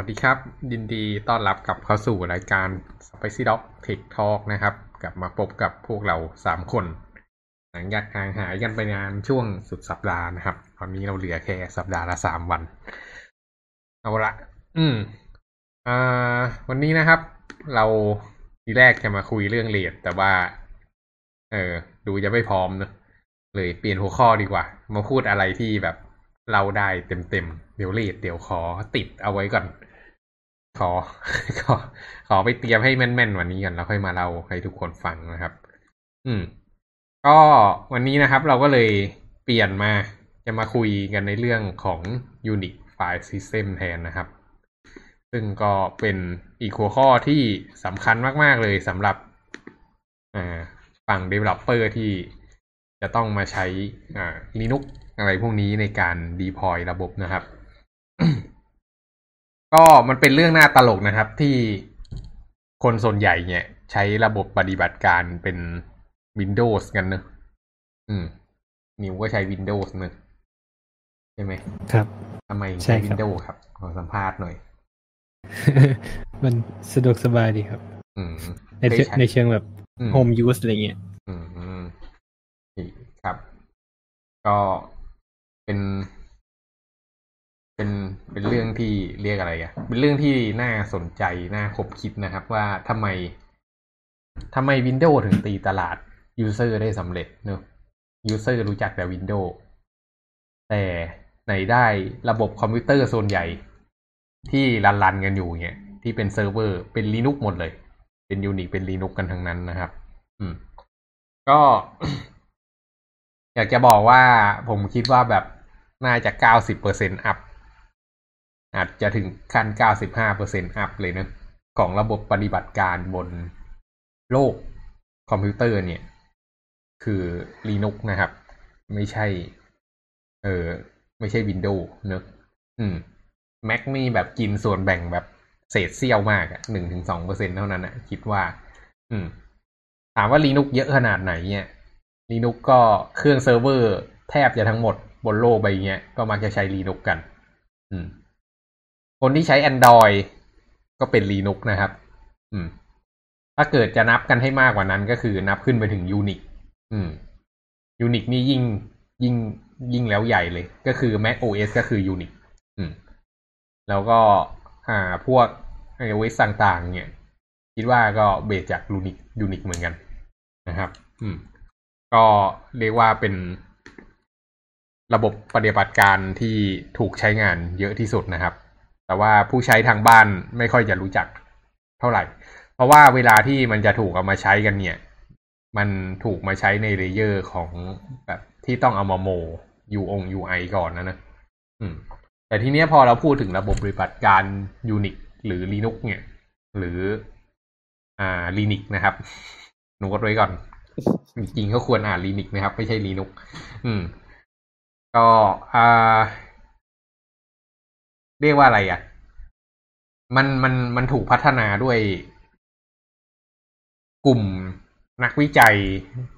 วัสดีครับ ยินดีต้อนรับกลับเข้าสู่รายการ Spicy Dog Tech Talk นะครับ กลับมาพบกับพวกเราสามคน หลังจากห่างหายกันไปนานช่วงสุดสัปดาห์นะครับ ตอนนี้เราเหลือแค่สัปดาห์ละสามวัน เอาละ อืมอ่าวันนี้นะครับ เราทีแรกจะมาคุยเรื่องเลดแต่ว่า เออ ดูจะไม่พร้อมเนอะเลยเปลี่ยนหัวข้อดีกว่า มาพูดอะไรที่แบบเราได้เต็มๆเดี๋ยวเลดเดี๋ยวขอติดเอาไว้ก่อน ขอขอขอไปเตรียมให้แม่นๆวันนี้กันแล้วค่อยมาเล่าให้ทุกคนฟังนะครับ อืม ก็วันนี้นะครับเราก็เลยเปลี่ยนมาจะมาคุยกันในเรื่องของ Unix File System แทนนะครับ ซึ่งก็เป็นอีกหัวข้อที่สำคัญมาก ๆ เลยสำหรับอ่าฝั่ง Developer ที่จะต้องมาใช้อ่า Linux อะไรพวกนี้ในการ deploy ระบบนะครับ ก็มันเป็นเรื่องน่าตลกนะครับที่คนส่วนใหญ่เนี่ย ใช้ระบบปฏิบัติการเป็น Windows กันเนอะอืม นิวก็ใช้ Windows เนอะใช่ไหมครับทำไมใช่ใช้ครับ Windows ครับ ขอสัมภาษณ์หน่อย มันสะดวกสบายดีครับอืมในเชิงได้ใช้ในเชิงแบบอืมโฮมยูสอะไรเงี้ยอืมอืมครับ ก็เป็น เป็นเป็นเรื่องที่เรียกอะไรอะเป็นเรื่องที่น่าสนใจน่าคบคิดนะครับ ว่าทำไมทำไม Windows ถึงตีตลาด User ได้สำเร็จเนอะ User รู้จักแต่ Windows แต่ไหนได้ระบบคอมพิวเตอร์ส่วนใหญ่ ที่ run run กันอยู่เนี่ยที่เป็นเซิร์ฟเวอร์เป็น Linux หมดเลย เป็น Unix เป็น Linux กันทั้งนั้นนะครับ อืม ก็ อยากจะบอกว่าผมคิดว่าแบบน่าจะเก้าสิบเปอร์เซ็นต์ up อาจจะถึงขั้นเก้าสิบห้าเปอร์เซ็นต์ up เลยนะ ของระบบปฏิบัติการบนโลกคอมพิวเตอร์เนี่ย คือ Linux นะครับ ไม่ใช่ เออไม่ใช่ Windows เนอะอืม Mac นี่แบบกินส่วนแบ่งแบบเศษเสี้ยวมากอะหนึ่งถึงสองเปอร์เซ็นเท่านั้นอะคิดว่า อืม ถามว่า Linux เยอะขนาดไหนเนี่ย Linux ก็เครื่องเซิร์ฟเวอร์แทบจะทั้งหมดบนโลกใบเนี้ย ก็มักจะใช้ Linux กัน อืม คนที่ใช้ Android ก็เป็น Linux นะครับ อืม ถ้าเกิดจะนับกันให้มากกว่านั้นก็คือนับขึ้นไปถึง Unix อืม Unix นี่ยิ่งยิ่งยิ่งแล้วใหญ่เลย ก็คือ Mac OS ก็คือ Unix อืม แล้วก็อ่าพวก iOS ต่างๆ เนี่ย คิดว่าก็เบสจาก Unix Unix เหมือนกันนะครับ อืม ก็เรียกว่าเป็นระบบปฏิบัติการที่ถูกใช้งานเยอะที่สุดนะครับ แต่ว่าผู้ใช้ทางบ้านไม่ค่อยจะรู้จักเท่าไหร่ เพราะว่าเวลาที่มันจะถูกเอามาใช้กันเนี่ย มันถูกมาใช้ในเลเยอร์ของแบบที่ต้องเอามาโม U อง UI ก่อนนะนะอืม แต่ทีเนี้ยพอเราพูดถึงระบบปฏิบัติการ Unix หรือ Linux เนี่ย หรืออ่า Linux นะครับหนูกดไว้ก่อน จริงๆก็ควรอ่าน Linux นะครับ ไม่ใช่ Linux อืม ก็อ่า เรียกว่าอะไรอะ มันมันมันถูกพัฒนาด้วยกลุ่มนักวิจัย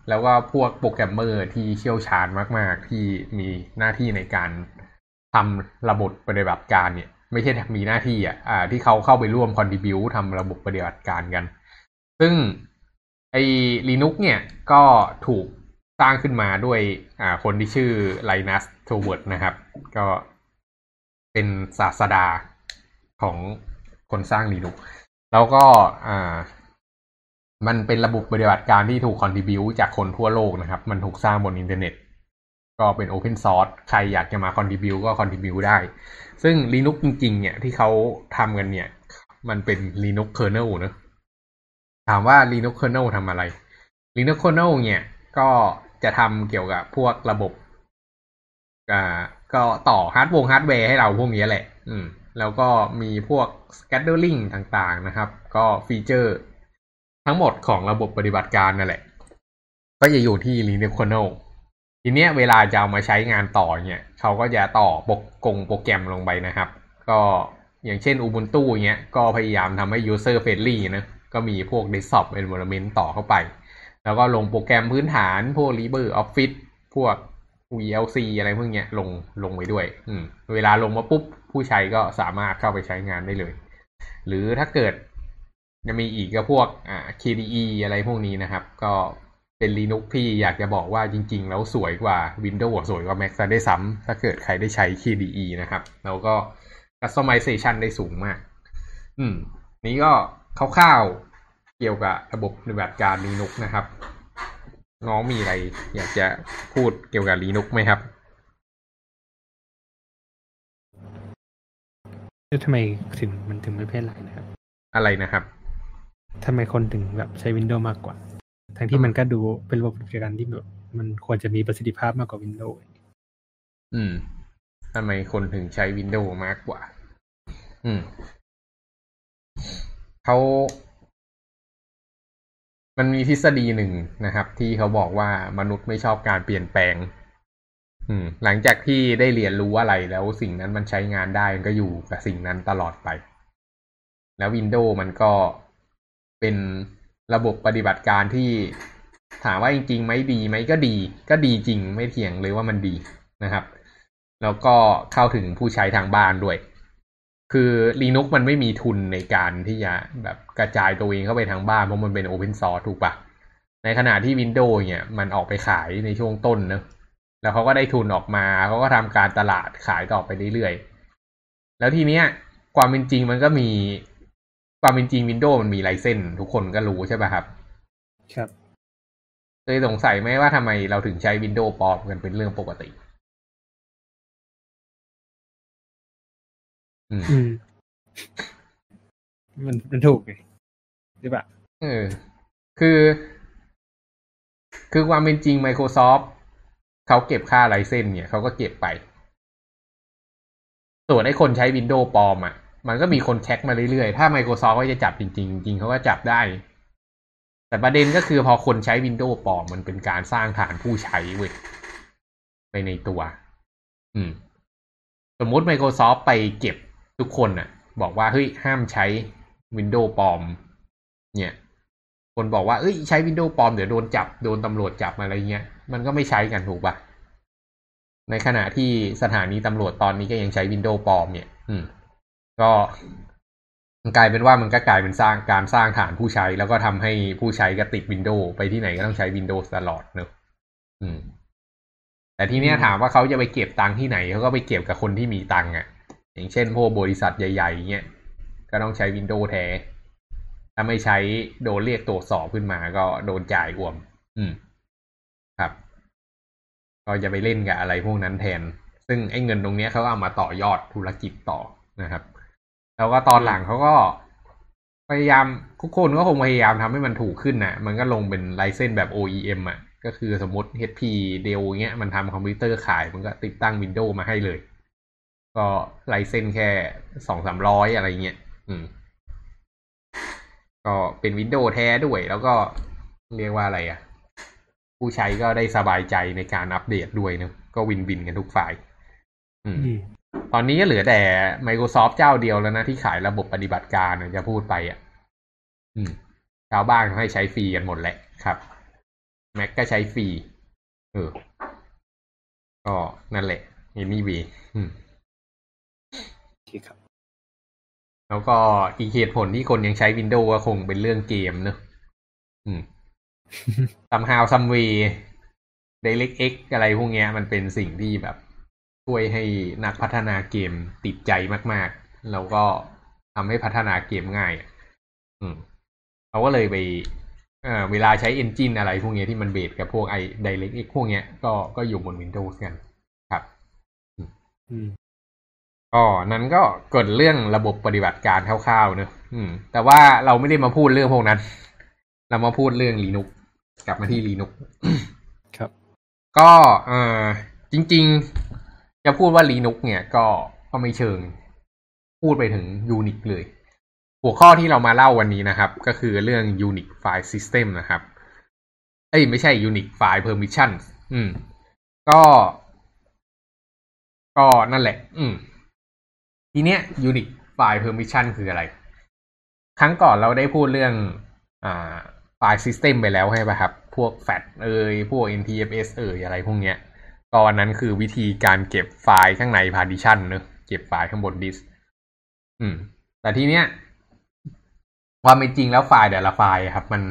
แล้วก็พวกโปรแกรมเมอร์ที่เชี่ยวชาญมากๆ ที่มีหน้าที่ในการทำระบบปฏิบัติการเนี่ย ไม่ใช่มีหน้าที่อะอ่า ที่เขาเข้าไปร่วมคอนดิบิวทำระบบปฏิบัติการกัน ซึ่งไอ้ Linux เนี่ยก็ถูกสร้างขึ้นมาด้วยอ่าคนที่ชื่อ Linus Torvalds นะครับ ก็ เป็นศาสดาของคนสร้าง Linux แล้วก็อ่ามันเป็นระบบปฏิบัติการที่ถูกคอนทิบิวจากคนทั่วโลกนะครับ มันถูกสร้างบนอินเทอร์เน็ต ก็เป็น Open Source ใครอยากจะมาคอนทิบิวก็คอนทิบิวได้ ซึ่ง Linux จริง ๆ เนี่ยที่เขาทำกันเนี่ย มันเป็น Linux kernel เนอะถามว่า Linux kernel ทำอะไร Linux kernel เนี่ย ก็จะทำเกี่ยวกับพวกระบบอ่า ก็ต่อฮาร์ดวงฮาร์ดแวร์ให้เราพวกนี้แหละ อืม แล้วก็มีพวก scheduling ต่างๆนะครับ ก็ feature ทั้งหมดของระบบปฏิบัติการนั่นแหละ ก็จะอยู่ที่ Linux kernel ทีเนี้ยเวลาจะเอามาใช้งานต่อเนี่ยเขาก็จะต่อปรกงโปรแกรมลงไปนะครับ ก็อย่างเช่น Ubuntu เงี้ยก็พยายามทำให้ user friendly นะก็มีพวก desktop environment ต่อเข้าไป แล้วก็ลงโปรแกรมพื้นฐาน พวก LibreOffice พวก VLC อะไรพวกเนี้ยลงลงไว้ด้วย อืม เวลาลงมาปุ๊บ ผู้ใช้ก็สามารถเข้าไปใช้งานได้เลย หรือถ้าเกิดจะมีอีกก็พวกอ่า KDE อะไรพวกนี้นะครับ ก็เป็น Linux ที่อยากจะบอกว่าจริง ๆ แล้วสวยกว่า Windows สวยกว่า Mac ซะได้ซ้ำถ้าเกิดใครได้ใช้ KDE นะครับ แล้วก็ customization ได้สูงมาก อืม นี้ก็คร่าวๆเกี่ยวกับระบบปฏิบัติการ Linux นะครับ น้องมีอะไร อยากจะพูดเกี่ยวกับ Linux ไหมครับแล้วทำไมถึงมันถึงไม่แพร่หลายนะครับ อะไรนะครับทำไมคนถึงแบบใช้ Windows มากกว่า ทั้งที่มันก็ดูเป็นระบบปฏิบัติการที่แบบมันควรจะมีประสิทธิภาพมากกว่า Windows อืมทำไมคนถึงใช้ Windows มากกว่า อืมเขา มันมีทฤษฎีหนึ่งนะครับ ที่เขาบอกว่ามนุษย์ไม่ชอบการเปลี่ยนแปลง อืม หลังจากที่ได้เรียนรู้อะไรแล้วสิ่งนั้นมันใช้งานได้มันก็อยู่กับสิ่งนั้นตลอดไป แล้ว Windows มันก็เป็นระบบปฏิบัติการที่ถามว่าจริงๆไหมดีไหมก็ดี ก็ดีจริงไม่เถียงเลยว่ามันดีนะครับ แล้วก็เข้าถึงผู้ใช้ทางบ้านด้วย คือ Linux มันไม่มีทุนในการที่จะแบบกระจายตัวเองเข้าไปทางบ้าน เพราะมันเป็น Open Source ถูกปะในขณะที่ Windows เนี่ยมันออกไปขายในช่วงต้นเนอะแล้วเขาก็ได้ทุนออกมาเขาก็ทำการตลาดขายต่อไปเรื่อยๆ แล้วทีเนี้ยความเป็นจริงมันก็มีความเป็นจริง Windows มันมีไลเซนทุกคนก็รู้ใช่ป่ะครับ ครับเคยสงสัยไหมว่าทำไมเราถึงใช้ Windows ปลอมกันเป็นเรื่องปกติ อืมอืม มันมันถูกไงหรือเปล่าเออ คือ คือความเป็นจริง Microsoft เขาเก็บค่าไลเซนส์เนี่ย เขาก็เก็บไป ส่วนไอ้คนใช้ Windows ปลอมอะ มันก็มีคนแคกมาเรื่อยๆ ถ้า Microsoft ก็จะจับจริงๆจริงเขาก็จับได้ แต่ประเด็นก็คือพอคนใช้ Windows ปลอม มันเป็นการสร้างฐานผู้ใช้เว้ยไปในตัว อืม สมมุติ Microsoft ไปเก็บ ทุกคนน่ะบอกว่าเฮ้ยห้ามใช้ Windows ปลอม เนี่ย คนบอกว่าเอ้ยใช้ Windows ปลอมเดี๋ยวโดนจับโดนตำรวจจับอะไรเงี้ย มันก็ไม่ใช้กันถูกปะในขณะที่สถานีตำรวจตอนนี้ก็ยังใช้ Windows ปลอมเนี่ย อืม ก็กลายเป็นว่ามันก็กลายเป็นสร้างการสร้างฐานผู้ใช้ แล้วก็ทำให้ผู้ใช้ก็ติด Windows ไปที่ไหนก็ต้องใช้ Windows ตลอดเนอะอืม แต่ทีเนี้ยถามว่าเขาจะไปเก็บตังค์ที่ไหนเขาก็ไปเก็บกับคนที่มีตังค์อะ อย่างเช่นพวกบริษัทใหญ่ๆเงี้ยก็ต้องใช้ Windows แท้ ถ้าไม่ใช้โดนเรียกตรวจสอบขึ้นมาก็โดนจ่ายอ่วม อืม ครับ ก็จะไปเล่นกับอะไรพวกนั้นแทน ซึ่งไอ้เงินตรงเนี้ยเขาเอามาต่อยอดธุรกิจต่อนะครับ แล้วก็ตอนหลังเขาก็พยายามทุกคนก็คงพยายามทำให้มันถูกขึ้นนะมันก็ลงเป็นไลเซนส์แบบ OEM อะ ก็คือสมมติ HP Dell เงี้ย มันทำคอมพิวเตอร์ขาย มันก็ติดตั้ง Windows มาให้เลย ก็ไลเซนส์แค่สองสามร้อยอะไรเงี้ยอืม ก็เป็นวินโดว์แท้ด้วย แล้วก็เรียกว่าอะไรอะ่ะ ผู้ใช้ก็ได้สบายใจในการอัปเดตด้วยเนะก็วินวินกันทุกฝ่ายอืมอืม ตอนนี้ก็เหลือแต่ Microsoft เจ้าเดียวแล้วนะที่ขายระบบปฏิบัติการนะจะพูดไปอะ อืมชาวบ้านเขาให้ใช้ฟรีกันหมดแหละครับ Mac ก็ใช้ฟรี เออ ก็นั่นแหละ anyway อืมโอเคครับ แล้วก็อีกเหตุผลที่คนยังใช้ Windows ก็คงเป็นเรื่องเกมเนอะอืม somehow some way DirectX อะไรพวกเนี้ย มันเป็นสิ่งที่แบบช่วยให้นักพัฒนาเกมติดใจมาก ๆ แล้วก็ทำให้พัฒนาเกมง่ายอะอืมเขาก็เลยไปเอ่อเวลาใช้ engine อะไรพวกเนี้ยที่มันเบสกับพวกไอ DirectX พวกเนี้ยก็ก็อยู่บน Windows กัน ครับ อืม ก็นั้นก็เกิดเรื่องระบบปฏิบัติการคร่าวๆเนอะอืม แต่ว่าเราไม่ได้มาพูดเรื่องพวกนั้น เรามาพูดเรื่อง Linux กลับมาที่ Linux ครับ ก็เออจริง ๆ จะพูดว่า Linux เนี่ยก็ก็ไม่เชิง พูดไปถึง Unix เลย หัวข้อที่เรามาเล่าวันนี้นะครับ ก็คือเรื่อง Unix File System นะครับ เอ้ย ไม่ใช่ Unix File Permission อืม ก็ ก็นั่นแหละ อืม ทีเนี้ย Unix File Permission คืออะไร ครั้งก่อนเราได้พูดเรื่องอ่า File System ไปแล้วใช่ป่ะครับ พวก FAT เอ่ยพวก NTFS เอ่ยอะไรพวกเนี้ยก็อันนั้นคือวิธีการเก็บไฟล์ข้างใน partition เนอะเก็บไฟล์ข้างบนดิสอืม แต่ทีเนี้ยความเป็นจริงแล้วไฟล์แต่ละไฟล์ครับ มัน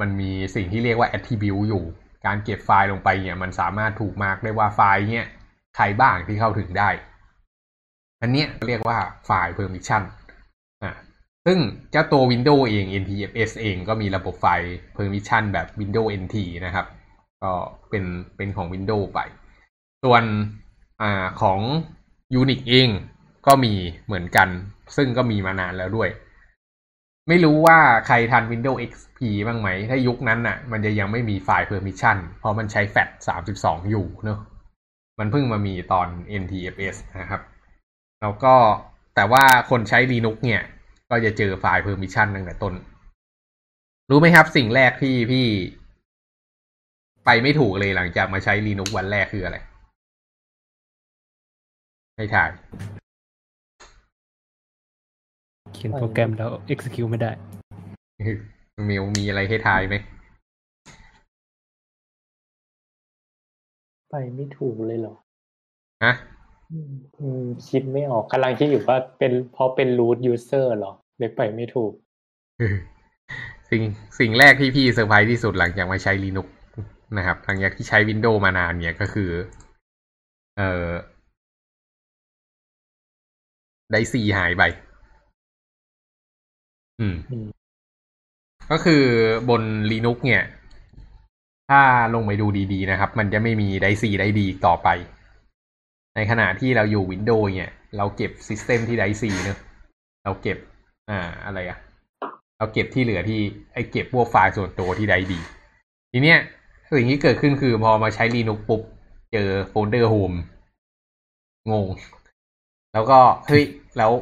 มันมีสิ่งที่เรียกว่า attribute อยู่ การเก็บไฟล์ลงไปเนี่ย มันสามารถถูก mark ได้ว่าไฟล์เนี่ยใครบ้างที่เข้าถึงได้ อันเนี้ยเรียกว่าไฟล์ permission อ่าซึ่งเจ้าตัว Windows เอง NTFS เองก็มีระบบไฟล์ permission แบบ Windows NT นะครับ ก็เป็นเป็นของ Windows ไป ส่วนอ่าของ Unix เองก็มีเหมือนกัน ซึ่งก็มีมานานแล้วด้วย ไม่รู้ว่าใครทัน Windows XP บ้างไหม ถ้ายุคนั้นน่ะ มันจะยังไม่มีไฟล์ permission เพราะมันใช้ FAT 32 อยู่เนอะมันเพิ่งมามีตอน NTFS นะครับ แล้วก็แต่ว่าคนใช้ Linux เนี่ย ก็จะเจอไฟล์ permission ตั้งแต่ต้น รู้ไหมครับสิ่งแรกที่พี่ ไปไม่ถูกเลยหลังจากมาใช้ Linux วันแรกคืออะไรไม่ถ่าย เขียนโปรแกรมแล้ว execute ไม่ได้ มิวมีอะไรให้ทายไหม ไปไม่ถูกเลยเหรอ ฮะอืม คิดไม่ออกกำลังคิดอยู่ว่าเป็นเพราะเป็น root user เหรอเลยไปไม่ถูก สิ่งสิ่งแรกที่พี่เซอร์ไพรส์ที่สุดหลังจากมาใช้ Linux นะครับหลังจากที่ใช้ Windows มานานเนี่ยก็คือ เอ่อไดซีหายไป อืมอืมก็คือบน Linux เนี่ย ถ้าลงไปดูดีๆนะครับ มันจะไม่มีไดซีไดดีต่อไป ในขณะที่เราอยู่ Windows เนี่ย เราเก็บซิสเต็มที่ไดซีเนอะเราเก็บ อ่าอะไรอะเราเก็บที่เหลือที่ไอเก็บพวกไฟล์ส่วนตัวที่ไดดี ทีเนี้ยสิ่งที่เกิดขึ้นคือพอมาใช้ Linux ปุ๊บ เจอโฟลเดอร์ home งง แล้วก็ เฮ้ย แล้ว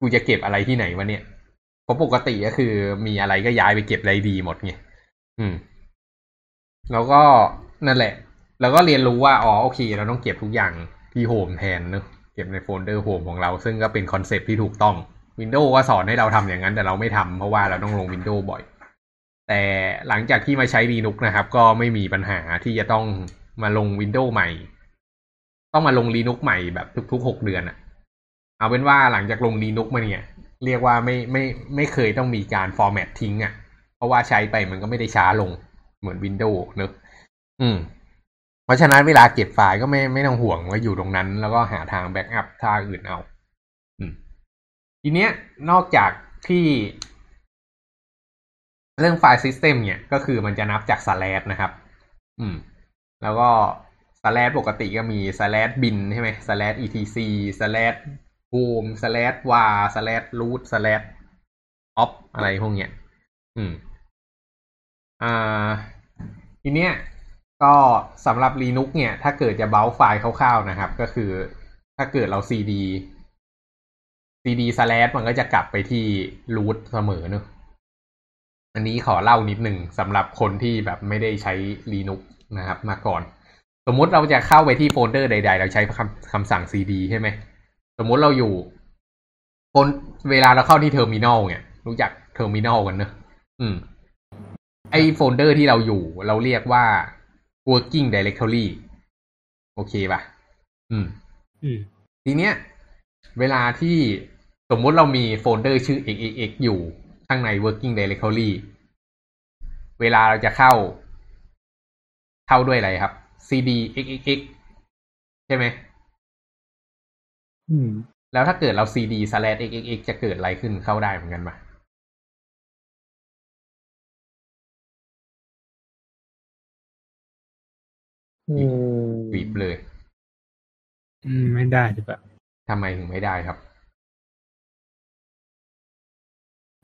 กูจะเก็บอะไรที่ไหนวะเนี่ยเพราะปกติก็คือมีอะไรก็ย้ายไปเก็บไดรฟ์ D หมดไงอืม แล้วก็นั่นแหละ แล้วก็เรียนรู้ว่าอ๋อโอเค เราต้องเก็บทุกอย่างที่ home แทนเนอะเก็บในโฟลเดอร์ home ของเรา ซึ่งก็เป็น concept ที่ถูกต้อง Windows ก็สอนให้เราทำอย่างนั้น แต่เราไม่ทำเพราะว่าเราต้องลง Windows บ่อย แต่หลังจากที่มาใช้ Linux นะครับ ก็ไม่มีปัญหาที่จะต้องมาลง Windows ใหม่ ต้องมาลง Linux ใหม่แบบทุกๆหกเดือนอะเอาเป็นว่าหลังจากลง Linux มาเนี่ย เรียกว่าไม่ไม่ไม่เคยต้องมีการ format ทิ้งอะเพราะว่าใช้ไปมันก็ไม่ได้ช้าลงเหมือน Windows เนอะอืม เพราะฉะนั้นเวลาเก็บไฟล์ก็ไม่ไม่ต้องห่วงว่าอยู่ตรงนั้น แล้วก็หาทาง backup ท่าอื่นเอาอืมทีเนี้ยนอกจากที่เรื่องไฟล์ซิสเต็มเนี่ย ก็คือมันจะนับจากสแลดนะครับ อืม แล้วก็สแลดปกติก็มีสแลดบินใช่ไหมสแลด etc สแลด home สแลด var สแลด root สแลด op อะไรพวกเนี้ย อืม อ่า ทีเนี้ย ก็สำหรับ Linux เนี่ย ถ้าเกิดจะ browse ไฟล์คร่าวๆนะครับ ก็คือถ้าเกิดเรา cd cd slash มันก็จะกลับไปที่ root เสมอเนอะอันนี้ขอเล่านิดหนึ่งสำหรับคนที่แบบไม่ได้ใช้ Linux นะครับ มาก่อน สมมุติเราจะเข้าไปที่โฟลเดอร์ใด ๆ เราใช้คำคำสั่ง cd ใช่ไหม สมมุติเราอยู่คนเวลาเราเข้าที่ terminal เนี่ยรู้จัก terminal กันเนอะอืม ไอโฟลเดอร์ที่เราอยู่ เราเรียกว่า working directory โอเคป่ะ อืม อืม ทีเนี้ย เวลาที่สมมุติเรามีโฟลเดอร์ชื่อ xxx อยู่ข้างใน working directory เวลาเราจะเข้า เข้าด้วยอะไรครับ cd xxx ใช่ไหม อืม แล้วถ้าเกิดเรา cd slash xxx จะเกิดอะไรขึ้นเข้าได้เหมือนกันปะ อืมบีบเลย อืม ไม่ได้หรือเปล่าทำไมถึงไม่ได้ครับ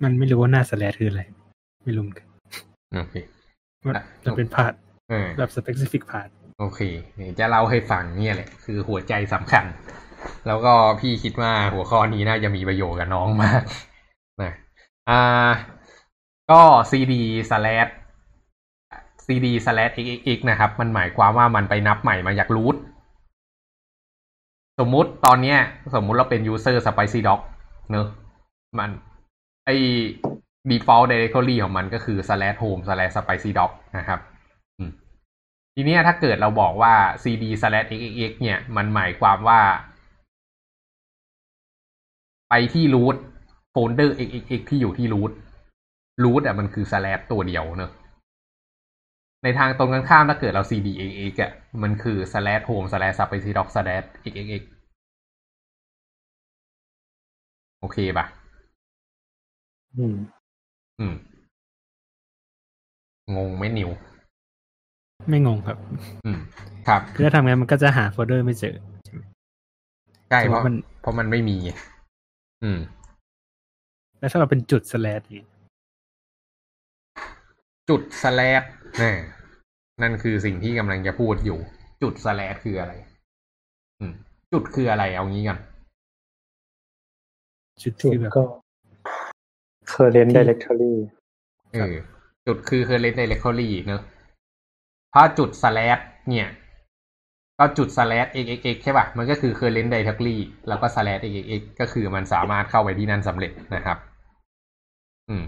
มันไม่รู้ว่าหน้า slash คืออะไร ไม่รู้เหมือนกันโอเคมันอะมันเป็น path เออแบบ specific path โอเคเดี๋ยวจะเล่าให้ฟังเนี่ยแหละ คือหัวใจสำคัญ แล้วก็พี่คิดว่าหัวข้อนี้น่าจะมีประโยชน์กับน้องมากนะอ่า ก็ cd slash cd slash xxx นะครับ มันหมายความว่ามันไปนับใหม่มาจาก root สมมุติตอนเนี้ย สมมุติเราเป็น user spicy dog เนอะมันไอ้ default directory ของมันก็คือ slash home slash spicy dog นะครับทีเนี้ยถ้าเกิดเราบอกว่า cd slash xxx เนี่ย มันหมายความว่า ไปที่ root โฟลเดอร์ xxx ที่อยู่ที่ root root อะมันคือ slash ตัวเดียวเนอะ ในทางตรงกันข้ามถ้าเกิดเรา cd xx อะมันคือ slash home slash subpecidoc slash xxx โอเคปะอืม อืม งงไหมนิว ไม่งงครับ อืม ครับคือถ้าทำงั้นมันก็จะหาโฟลเดอร์ไม่เจอใช่เพเพราะราะมันเพราะมันไม่มีไงอืม แล้วถ้าเราเป็นจุดสแลดนี่ จุดสแลดน่นั่นคือสิ่งที่กำลังจะพูดอยู่ จุดสแลดคืออะไรอืมจุดคืออะไรเอางี้กันจุดจุดคือแบบก็ current ที่ directory เออจุดคือ current directory เนอะถ้าจุด slash เนี่ย ก็จุด slash xxx ใช่ป่ะ มันก็คือ current directory แล้วก็ slash xxx ก็คือมันสามารถเข้าไปที่นั่นสำเร็จนะครับ อืม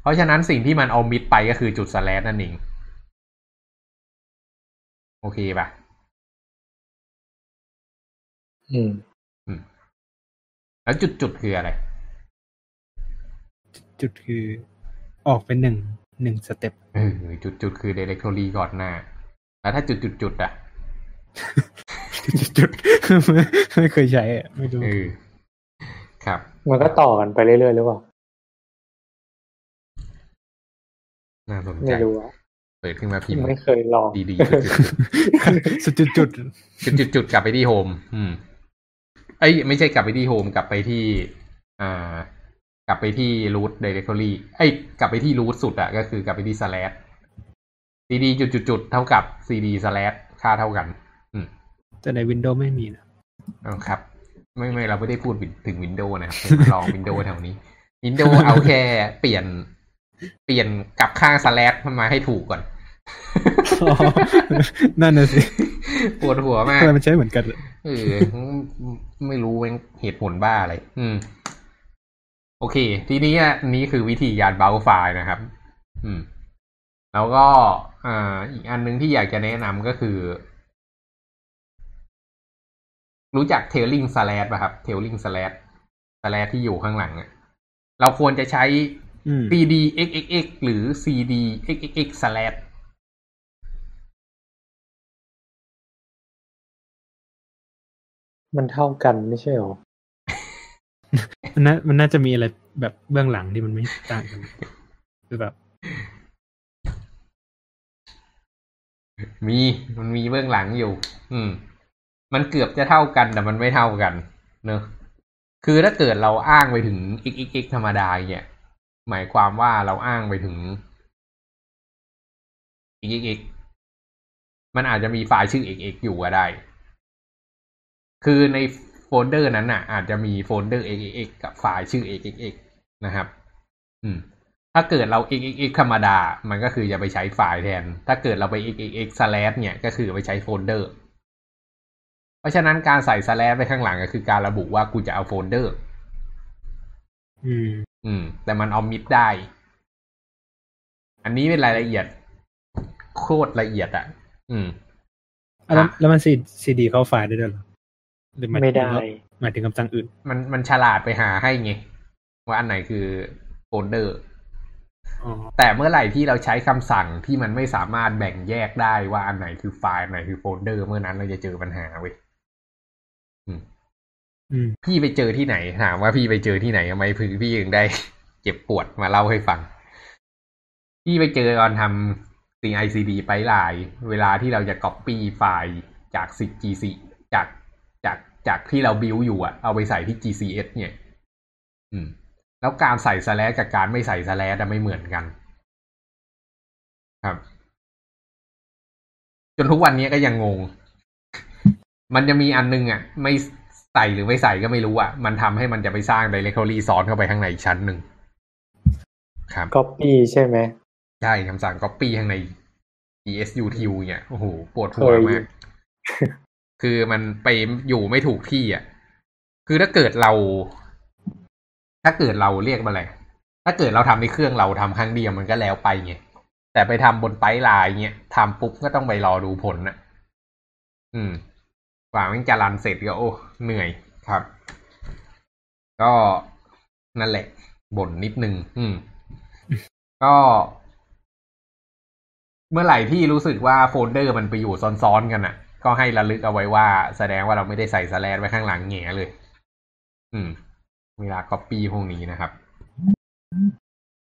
เพราะฉะนั้นสิ่งที่มันเอามิดไปก็คือจุด slash นั่นเองโอเคป่ะอืม แล้วจุดจุดๆคืออะไร จุดคือออกเป็นหนึ่งหนึ่งสเต็ปเออจุดจุดๆคือ directory ก่อนหน้า แล้วถ้าจุดจุดจุดๆอะ จุดจุดไม่เคยใช้อะไม่รู้เออครับ มันก็ต่อกันไปเรื่อยๆหรือเปล่า น่าสนใจ ไม่รู้อะเปิดขึ้นมาพิมพ์ไม่เคยลองดีๆจุดๆจุดจุดจุดจุดจุดๆๆกลับไปที่โฮมอืมเอ้ยไม่ใช่กลับไปที่โฮมกลับไปที่อ่ากลับไปที่ root directory เอ้ยกลับไปที่ root สุดอะก็คือกลับไปที่ slash cd จุดจุดจุดๆๆเท่ากับ cd slash ค่าเท่ากัน อืม แต่ในวินโดว์ไม่มีนะเอาครับ ไม่ไม่เราไม่ได้พูดถึงวินโดว์นะครับผมลองวินโดว์แถวนี้วินโดว์เอาแค่เปลี่ยน เปลี่ยนกลับข้าง slash มาให้ถูกก่อนอ๋อนั่นน่ะสิปวดหัวมากทำไมมันใช้เหมือนกันเลยเออไม่รู้เว้ยเหตุผลบ้าอะไร อืม โอเค ทีนี้อะนี้คือวิธีการเบราว์ไฟล์นะครับ อืม แล้วก็อ่าอีกอันหนึงที่อยากจะแนะนำก็คือ รู้จัก tailing slash ป่ะครับ tailing slash slash ที่อยู่ข้างหลังอะเราควรจะใช้ อืม cd xxx หรือ cd xxx slash มันเท่ากันไม่ใช่หรอ มันน่ามันน่าจะมีอะไรแบบเบื้องหลังที่มันไม่ต่างกันคือแบบ มีมันมีเบื้องหลังอยู่ อืม มันเกือบจะเท่ากันแต่มันไม่เท่ากัน เนอะคือถ้าเกิดเราอ้างไปถึง xxx ธรรมดาเนี่ย หมายความว่าเราอ้างไปถึง xxx มันอาจจะมีไฟล์ชื่อ xx อยู่ก็ได้ คือในโฟลเดอร์นั้นน่ะ อาจจะมีโฟลเดอร์ xxx กับไฟล์ชื่อ xxx นะครับ อืม ถ้าเกิดเรา xxx ธรรมดา มันก็คือจะไปใช้ไฟล์แทน ถ้าเกิดเราไป xxx slash เนี่ย ก็คือไปใช้โฟลเดอร์ เพราะฉะนั้นการใส่ slash ไปข้างหลังก็คือการระบุว่ากูจะเอาโฟลเดอร์ อืม อืม แต่มันเอามิดได้ อันนี้เป็นรายละเอียด โคตรละเอียดอะ อืมอะแล้วอะแล้วมัน c cd เข้าไฟล์ได้ด้วยเหรอหรือหมายถึงไม่ได้ว่าหมายถึงคำสั่งอื่น มันมันฉลาดไปหาให้ไงว่าอันไหนคือโฟลเดอร์อ๋อแต่เมื่อไหร่ที่เราใช้คำสั่งที่มันไม่สามารถแบ่งแยกได้ว่าอันไหนคือไฟล์อันไหนคือโฟลเดอร์ เมื่อนั้นเราจะเจอปัญหาเว้ยอืม พี่ไปเจอที่ไหนถามว่าพี่ไปเจอที่ไหนทำไมพี่พี่ยังได้ เจ็บปวดมาเล่าให้ฟัง พี่ไปเจอตอนทำ CICD ไปไลน์เวลาที่เราจะ copy ไฟล์จาก10จากจากจากที่เราบิวอยู่อะเอาไปใส่ที่ GCS เนี่ย อืม แล้วการใส่สแลชกับการไม่ใส่สแลชไม่เหมือนกัน ครับ จนทุกวันนี้ก็ยังงง มันจะมีอันนึงอะไม่ ใส่หรือไม่ใส่ก็ไม่รู้อะ มันทำให้มันจะไปสร้าง directory ซ้อนเข้าไปข้างในอีกชั้นหนึ่งครับ copy ใช่ไหมใช่คำสั่ง copy ข้างใน ESUTU เนี่ยโอ้โหปวดหัวเคยมาก คือมันไปอยู่ไม่ถูกที่อะ คือถ้าเกิดเรา ถ้าเกิดเราเรียกมาอะไรถ้าเกิดเราทำในเครื่องเราทำครั้งเดียวมันก็แล้วไปไงแต่ไปทำบนไปไลน์เงี้ยทำปุ๊บก็ต้องไปรอดูผลนะอืม กว่ามันจะรันเสร็จก็โอ้เหนื่อยครับ ก็นั่นแหละบ่นนิดนึง อืม ก็ เมื่อไหร่ที่รู้สึกว่าโฟลเดอร์มันไปอยู่ซ้อนๆกันอะ ก็ให้ระลึกเอาไว้ว่า แสดงว่าเราไม่ได้ใส่สแลดไว้ข้างหลังแง่เลย อืม เวลา copy พวกนี้นะครับ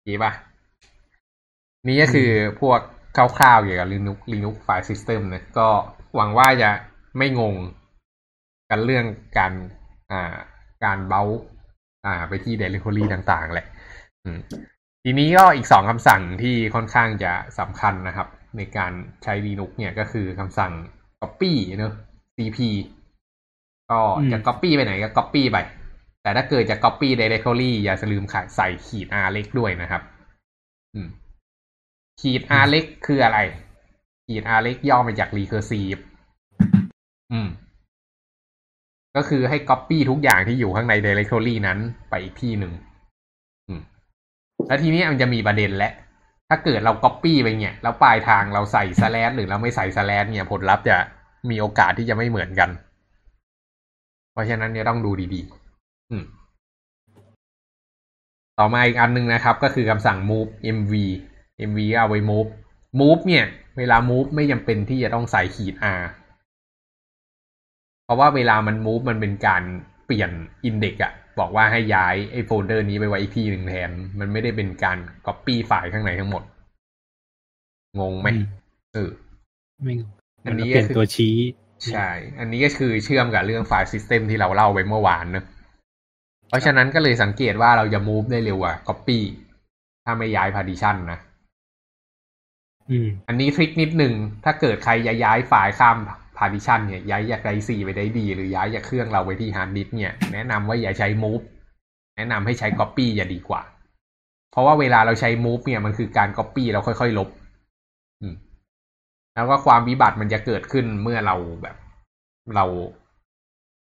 ดีป่ะ นี่ก็คือพวกคร่าวๆเกี่ยวกับ Linux Linux File System นะก็หวังว่าจะไม่งง กันเรื่องการอ่าการเบาอ่าไปที่ directory ต่างๆ แหละอืมทีนี้ก็อีกสองคำสั่งที่ค่อนข้างจะสำคัญนะครับ ในการใช้ Linux เนี่ยก็คือคำสั่ง copy เนอะ cp ก็จะ copy ไปไหนก็ copy ไป แต่ถ้าเกิดจะ copy directory อย่าลืมใส่ขีด r เล็กด้วยนะครับอืมขีด r เล็กคืออะไร ขีด r เล็กย่อมาจาก recursive อืม ก็คือให้ copy ทุกอย่างที่อยู่ข้างใน directory นั้นไปอีกที่หนึ่งแล้วทีนี้มันจะมีประเด็นและ ถ้าเกิดเรา copy ไปเนี่ย แล้วปลายทางเราใส่สแลดหรือเราไม่ใส่สแลดเนี่ย ผลลัพธ์จะมีโอกาสที่จะไม่เหมือนกัน เพราะฉะนั้นเนี่ยต้องดูดีๆต่อมาอีกอันหนึ่งนะครับ ก็คือคำสั่ง move mv mv ก็เอาไว้ move move เนี่ย เวลา move ไม่จำเป็นที่จะต้องใส่ขีด r เพราะว่าเวลามัน move มันเป็นการเปลี่ยน index อะบอกว่าให้ย้ายไอ้โฟลเดอร์นี้ไปไว้อีกที่หนึ่งแทน มันไม่ได้เป็นการ copy ไฟล์ข้างในทั้งหมด งงไหมเออไม่งงอันนี้เปลี่ยนก็คือตัวชี้ ใช่ อันนี้ก็คือเชื่อมกับเรื่อง file system ที่เราเล่าไปเมื่อวานเนอะเพราะฉะนั้นก็เลยสังเกตว่าเราจะ move ได้เร็วกว่า copy ถ้าไม่ย้าย partition นะอืมอันนี้ trick นิดหนึ่งถ้าเกิดใครจะย้ายไฟล์ข้าม partition เนี่ยย้ายจากไดซีไปไดดีหรือย้ายจากเครื่องเราไปที่ฮาร์ดดิสก์เนี่ยแนะนำว่าอย่าใช้ move แนะนำให้ใช้ copy จะดีกว่า เพราะว่าเวลาเราใช้ move เนี่ยมันคือการ copy แล้วค่อยๆลบแล้วก็ความวิบัติมันจะเกิดขึ้นเมื่อเราแบบเรา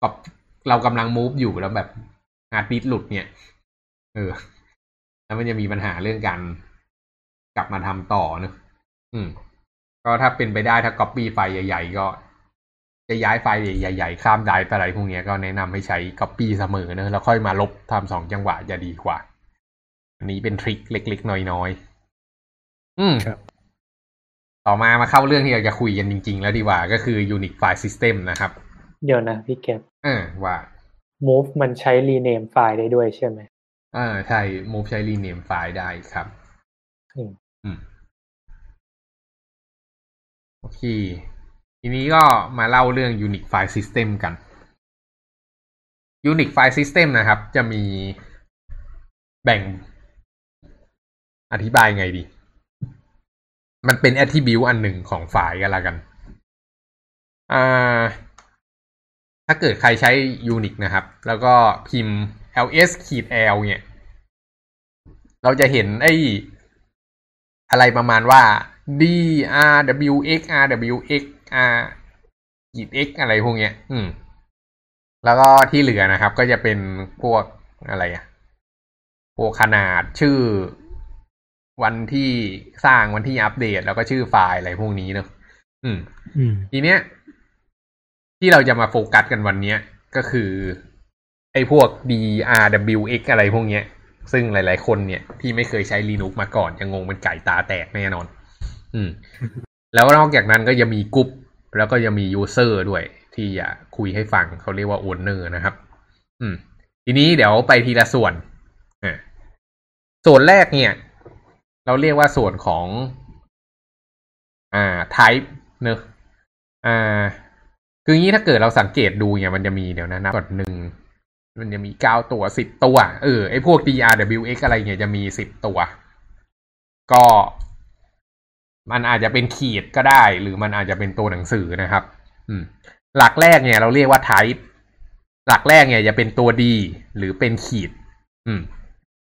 ก็เรากำลัง move อยู่แล้วแบบฮาร์ดดิสก์หลุดเนี่ย เออ แล้วมันจะมีปัญหาเรื่องการกลับมาทำต่อเนอะอืม ก็ถ้าเป็นไปได้ถ้า copy ไฟล์ใหญ่ ๆ ก็ จะย้ายไฟล์ใหญ่ๆ ข้าม drive ไปอะไรพวกเนี้ยก็แนะนำให้ใช้ copy เสมอเนอะแล้วค่อยมาลบทำสองจังหวะจะดีกว่า อันนี้เป็น trick เล็กๆ น้อยๆ อืมครับ ต่อมามาเข้าเรื่องที่เราจะคุยกันจริงๆ แล้วดีกว่าก็คือ Unix File System นะครับ เดี๋ยวนะพี่เก็บเออว่า move มันใช้ rename ไฟล์ได้ด้วยใช่ไหมอ่าใช่ move ใช้ rename ไฟล์ได้ครับ อืมอืมโอเค ทีนี้ก็มาเล่าเรื่อง Unix File System กัน Unix File System นะครับ จะมีแบ่งอธิบายไงดี มันเป็น attribute อันหนึ่งของไฟล์กันละกัน อ่า ถ้าเกิดใครใช้ Unix นะครับ แล้วก็พิมพ์ ls ขีด l เนี่ย เราจะเห็นไอ้อะไรประมาณว่า d r w x r w x r ขีด x อะไรพวกเนี้ย อืม แล้วก็ที่เหลือนะครับ ก็จะเป็นพวกอะไรอะพวกขนาดชื่อวันที่สร้างวันที่อัปเดต แล้วก็ชื่อไฟล์อะไรพวกนี้เนอะอืมอืม ทีเนี้ย ที่เราจะมาโฟกัสกันวันเนี้ย ก็คือ ไอ้พวก DRWX อะไรพวกเนี้ย ซึ่งหลาย ๆ คนเนี่ย ที่ไม่เคยใช้ Linux มาก่อนจะงงเป็นไก่ตาแตกแน่นอน อืม แล้วนอกจากนั้นก็จะมีกรุ๊ป แล้วก็จะมี user ด้วย ที่จะคุยให้ฟังเขาเรียกว่า owner นะครับ อืม ทีนี้เดี๋ยวไปทีละส่วนอ่าส่วนแรกเนี่ย เราเรียกว่าส่วนของอ่า type เนอะอ่า คืองี้ถ้าเกิดเราสังเกตดูเนี่ยมันจะมีเดี๋ยวนะนับก่อนหนึ่งมันจะมีเก้าตัวสิบตัว เออไอพวก DRWX อะไรเนี่ยจะมีสิบตัว ก็ มันอาจจะเป็นขีดก็ได้ หรือมันอาจจะเป็นตัวหนังสือนะครับ อืม หลักแรกเนี่ย เราเรียกว่า type หลักแรกเนี่ยจะเป็นตัว D หรือเป็นขีด อืม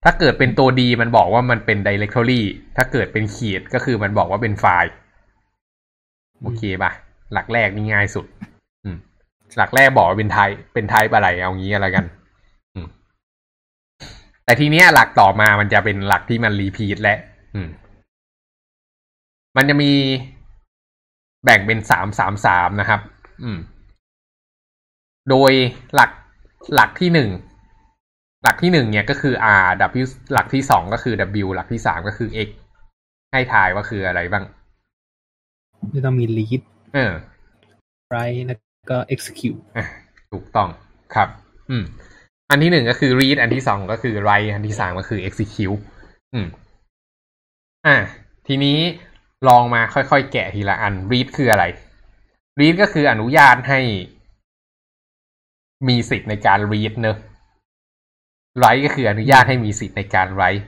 ถ้าเกิดเป็นตัว D มันบอกว่ามันเป็น directory ถ้าเกิดเป็นขีดก็คือมันบอกว่าเป็นไฟล์ โอเคป่ะ หลักแรกนี่ง่ายสุด อืม หลักแรกบอกว่าเป็นไทป์เป็นไทป์อะไรเอางี้อะไรกัน อืม แต่ทีเนี้ยหลักต่อมามันจะเป็นหลักที่มันรีพีทและ อืม มันจะมีแบ่งเป็นสามสามสามนะครับ อืม โดยหลักหลักที่หนึ่งหลักที่หนึ่งเนี่ยก็คือ r w หลักที่สองก็คือ w หลักที่สามก็คือ x ให้ทายว่าคืออะไรบ้างจะต้องมี lead เออ write แล้วก็ execute อะถูกต้องครับ อืม อันที่หนึ่งก็คือ read อันที่สองก็คือ write อันที่สามก็คือ execute อืม อะทีนี้ ลองมาค่อยๆ แกะทีละอัน read คืออะไร read ก็คืออนุญาตให้มีสิทธิ์ในการ read เนอะ write ก็คืออนุญาตให้มีสิทธิ์ในการ write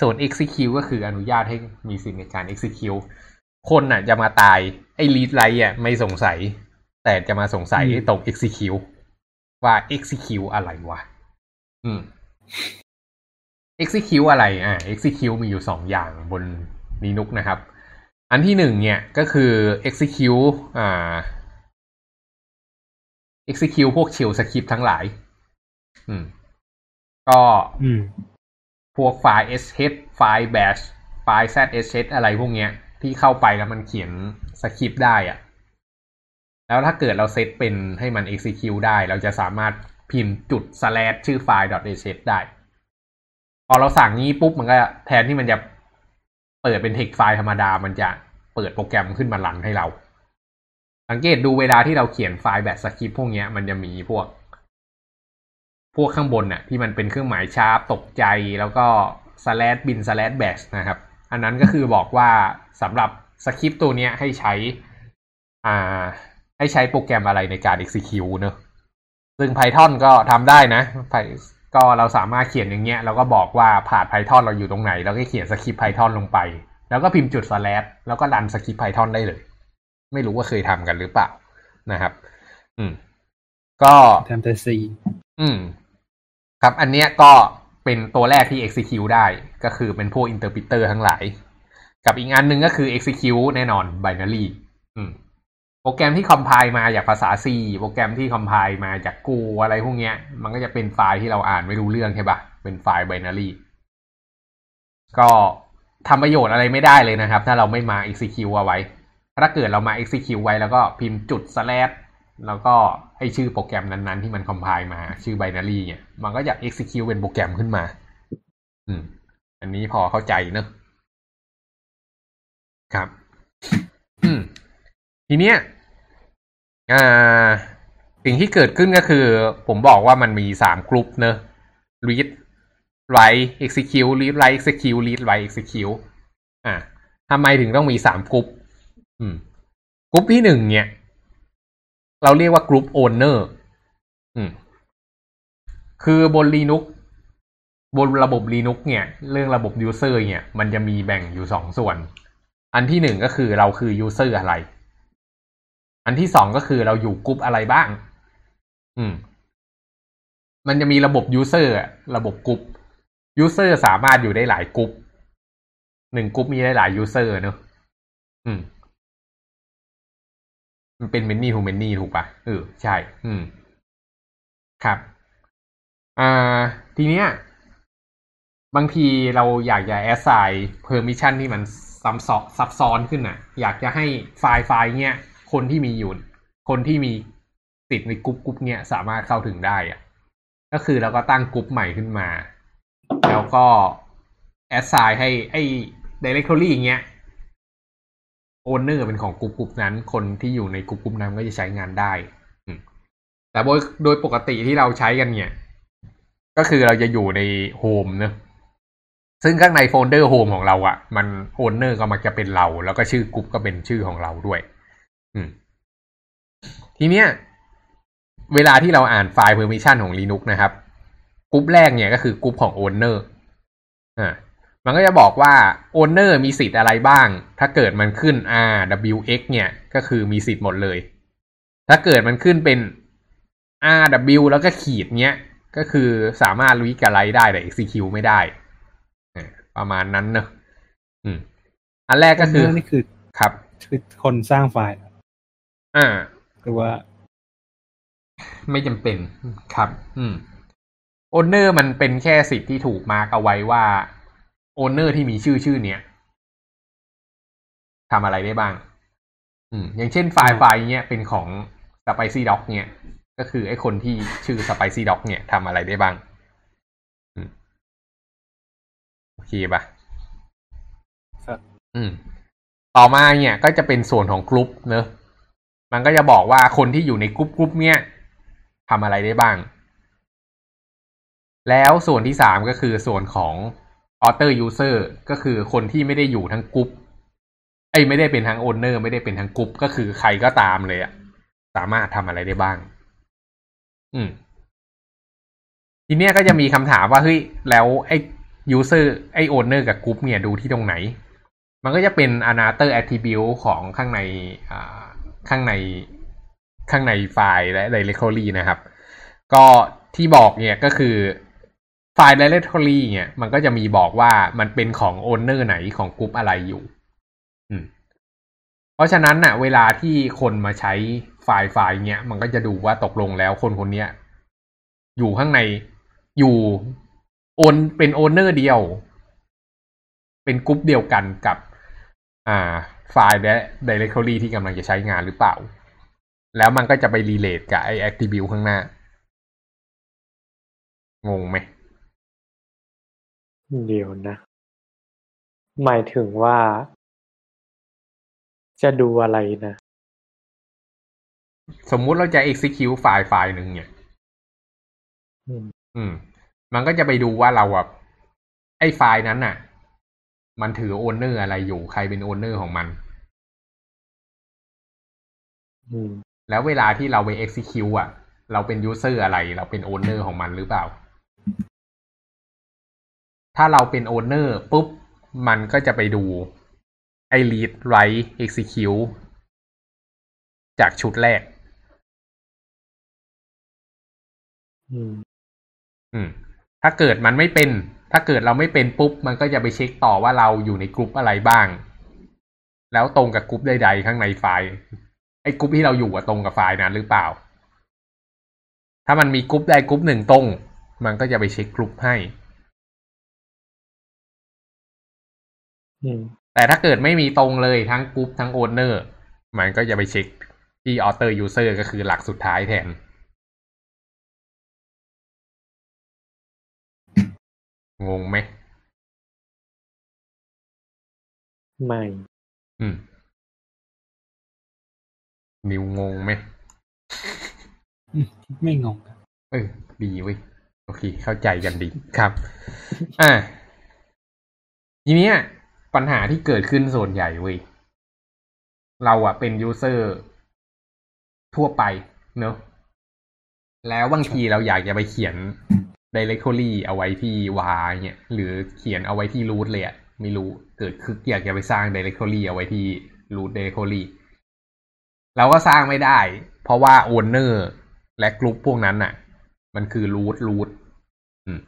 ส่วน execute ก็คืออนุญาตให้มีสิทธิ์ในการ execute คนน่ะจะมาตายไอ้ read write อะไม่สงสัย แต่จะมาสงสัยอืมตรง execute ว่า execute อะไรวะ อืม execute อะไร อ่า execute มีอยู่สองอย่างบน Linux นะครับ อันที่หนึ่งเนี่ยก็คือ execute อ่า execute พวก shell script ทั้งหลาย อืม ก็อืมพวกไฟล์ sh ไฟล์ bash ไฟล์ zsh อะไรพวกเนี้ย ที่เข้าไปแล้วมันเขียนสคริปต์ได้อะแล้วถ้าเกิดเราเซตเป็นให้มัน execute ได้ เราจะสามารถพิมพ์จุด slash ชื่อไฟล์ .sh ได้ พอเราสั่งนี้ปุ๊บมันก็แทนที่มันจะ เปิดเป็น text ไฟล์ธรรมดามันจะเปิดโปรแกรมขึ้นมา run ให้เรา สังเกตดูเวลาที่เราเขียนไฟล์แบบสคริปต์พวกนี้มันจะมีพวก พวกข้างบนน่ะที่มันเป็นเครื่องหมาย sharp ตกใจแล้วก็ slash bin slash bash นะครับ อันนั้นก็คือบอกว่าสำหรับสคริปต์ตัวนี้ให้ใช้อ่าให้ใช้โปรแกรมอะไรในการ execute เนอะซึ่ง Python ก็ทำได้นะ ก็เราสามารถเขียนอย่างเงี้ยแล้วก็บอกว่าผ่าน Python เราอยู่ตรงไหน แล้วก็เขียนสคริปต์ Python ลงไป แล้วก็พิมพ์จุด slash แล้วก็รันสคริปต์ Python ได้เลย ไม่รู้ว่าเคยทำกันหรือเปล่านะครับ อืม ก็ทำแต่ C อืม ครับอันเนี้ยก็เป็นตัวแรกที่ execute ได้ก็คือเป็นพวก interpreter ทั้งหลาย กับอีกอันหนึ่งก็คือ execute แน่นอน binary อืม โปรแกรมที่ compile มาจากภาษา C โปรแกรมที่ compile มาจาก Go อะไรพวกเนี้ย มันก็จะเป็นไฟล์ที่เราอ่านไม่รู้เรื่องใช่ปะเป็นไฟล์ binary ก็ทำประโยชน์อะไรไม่ได้เลยนะครับ ถ้าเราไม่มา execute เอาไว้ ถ้าเกิดเรามา execute ไว้แล้วก็พิมพ์จุด slash แล้วก็ให้ชื่อโปรแกรมนั้นๆ ที่มัน compile มาชื่อ binary เนี่ย มันก็จะ execute เป็นโปรแกรมขึ้นมา อืม อันนี้พอเข้าใจเนอะครับ อืม ทีเนี้ย อ่าสิ่งที่เกิดขึ้นก็คือ ผมบอกว่ามันมีสามกลุ่มเนอะ read write execute read write execute read write execute อ่าทำไมถึงต้องมีสามกลุ่มอืมกลุ่มที่หนึ่งเนี่ย เราเรียกว่ากลุ่ม owner อืมคือบน Linux บนระบบ Linux เนี่ย เรื่องระบบ user เนี่ย มันจะมีแบ่งอยู่สองส่วน อันที่หนึ่งก็คือเราคือ user อะไร อันที่สองก็คือเราอยู่กลุ่มอะไรบ้าง อืม มันจะมีระบบ user อะระบบกลุ่ม user สามารถอยู่ได้หลายกลุ่มหนึ่งกลุ่มมีได้หลาย user เนอะอืม มันเป็น many to many ถูกปะเออใช่ อืม ครับ อ่า ทีเนี้ย บางทีเราอยากจะ assign permission ที่มันซับซ้อนซับซ้อนขึ้นน่ะ อยากจะให้ไฟล์ไฟล์เนี้ย คนที่มีอยู่ คนที่มีติดในกรุ๊ปกรุ๊ปเนี้ยสามารถเข้าถึงได้อะก็คือเราก็ตั้งกรุ๊ปใหม่ขึ้นมา แล้วก็ assign ให้ไอ้ directory อย่างเงี้ย owner เป็นของกลุ่มกลุ่มนั้น คนที่อยู่ในกลุ่มกลุ่มนั้นก็จะใช้งานได้ แต่โดยโดยปกติที่เราใช้กันเนี่ย ก็คือเราจะอยู่ใน home เนอะซึ่งข้างในโฟลเดอร์ home ของเราอะ มัน owner ก็มักจะเป็นเรา แล้วก็ชื่อกลุ่มก็เป็นชื่อของเราด้วย ทีเนี้ย เวลาที่เราอ่านไฟล์ permission ของ Linux นะครับกลุ่มแรกเนี่ยก็คือกลุ่มของ owner อ่ามันก็จะบอกว่า owner มีสิทธิ์อะไรบ้าง ถ้าเกิดมันขึ้น r w x เนี่ย ก็คือมีสิทธิ์หมดเลย ถ้าเกิดมันขึ้นเป็น r w แล้วก็ขีดเนี้ย ก็คือสามารถรีกอะไรได้แต่ execute ไม่ได้อ่าประมาณนั้นเนอะอืมอันแรกก็คือเรื่องนี่คือครับ คือคนสร้างไฟล์ อ่าหรือว่า ไม่จำเป็นครับ อืม owner มันเป็นแค่สิทธิ์ที่ถูก mark เอาไว้ว่า owner ที่มีชื่อชื่อเนี้ยทำอะไรได้บ้าง อืม อย่างเช่นไฟล์ไฟล์เนี้ยเป็นของ Spicy Dog เนี่ยก็คือไอ้คนที่ชื่อ Spicy Dog เนี่ยทำอะไรได้บ้างอืมโอเคปะครับอืม ต่อมาเนี่ยก็จะเป็นส่วนของกลุ่มเนอะ มันก็จะบอกว่าคนที่อยู่ในกลุ่มกลุ่มเนี่ยทำอะไรได้บ้าง แล้วส่วนที่สามก็คือส่วนของ author user ก็คือคนที่ไม่ได้อยู่ทั้งกลุ่มไอ้ไม่ได้เป็นทั้ง owner ไม่ได้เป็นทั้งกลุ่มก็คือใครก็ตามเลยอะสามารถทำอะไรได้บ้าง อืม ทีเนี้ยก็จะมีคำถามว่าเฮ้ยแล้วไอ้ user ไอ้ owner กับ group เนี่ยดูที่ตรงไหน มันก็จะเป็น another attribute ของข้างในอ่า ข้างในข้างในไฟล์และ directory นะครับ ก็ที่บอกเนี่ยก็คือไฟล์ directory เนี่ย มันก็จะมีบอกว่ามันเป็นของ owner ไหนของกลุ่มอะไรอยู่อืมเพราะฉะนั้นน่ะ เวลาที่คนมาใช้ไฟล์ไฟล์เนี่ยมันก็จะดูว่าตกลงแล้วคนคนเนี้ยอยู่ข้างในอยู่ own เป็น owner เดียว เป็นกรุ๊ปเดียวกันกับ อ่า ไฟล์และ directory ที่กำลังจะใช้งานหรือเปล่า แล้วมันก็จะไป relate กับไอ้ attribute ข้างหน้า งงไหม เดี๋ยวนะ หมายถึงว่า จะดูอะไรนะ สมมุติเราจะ execute ไฟล์ไฟล์หนึ่งเนี่ย อืมอืมมันก็จะไปดูว่าเราอะไอ้ไฟล์นั้นน่ะ มันถือ owner อะไรอยู่ ใครเป็น owner ของมันอืม แล้วเวลาที่เราไป execute อะ เราเป็น user อะไร เราเป็น owner ของมันหรือเปล่า ถ้าเราเป็น owner ปุ๊บ มันก็จะไปดูไอ้ read write execute จากชุดแรก อืม อืม ถ้าเกิดมันไม่เป็น ถ้าเกิดเราไม่เป็นปุ๊บ มันก็จะไปเช็คต่อว่าเราอยู่ในกลุ่มอะไรบ้าง แล้วตรงกับกลุ่มใดๆข้างในไฟล์ ไอ้กลุ่มที่เราอยู่อะตรงกับไฟล์นั้นหรือเปล่า ถ้ามันมีกลุ่มใดกลุ่มหนึ่งตรง มันก็จะไปเช็คกลุ่มให้อืมแต่ถ้าเกิดไม่มีตรงเลยทั้งกรุ๊ปทั้ง owner มันก็จะไปเช็คที่ other user ก็คือหลักสุดท้ายแทน งงไหม ไม่ อืม นิวงงไหมอืมไม่งงครับเออ ดีเว้ย โอเค เข้าใจกันดีครับ อ่า ทีเนี้ยปัญหาที่เกิดขึ้นส่วนใหญ่เว้ย เราอะเป็นยูเซอร์ทั่วไปเนอะแล้วบางทีเราอยากจะไปเขียน directory เอาไว้ที่วาเนี่ย หรือเขียนเอาไว้ที่ root เลยอะไม่รู้ เกิดคืออยากจะไปสร้าง directory เอาไว้ที่ root directory เราก็สร้างไม่ได้ เพราะว่า owner และกลุ่มพวกนั้นน่ะ มันคือ root root อืม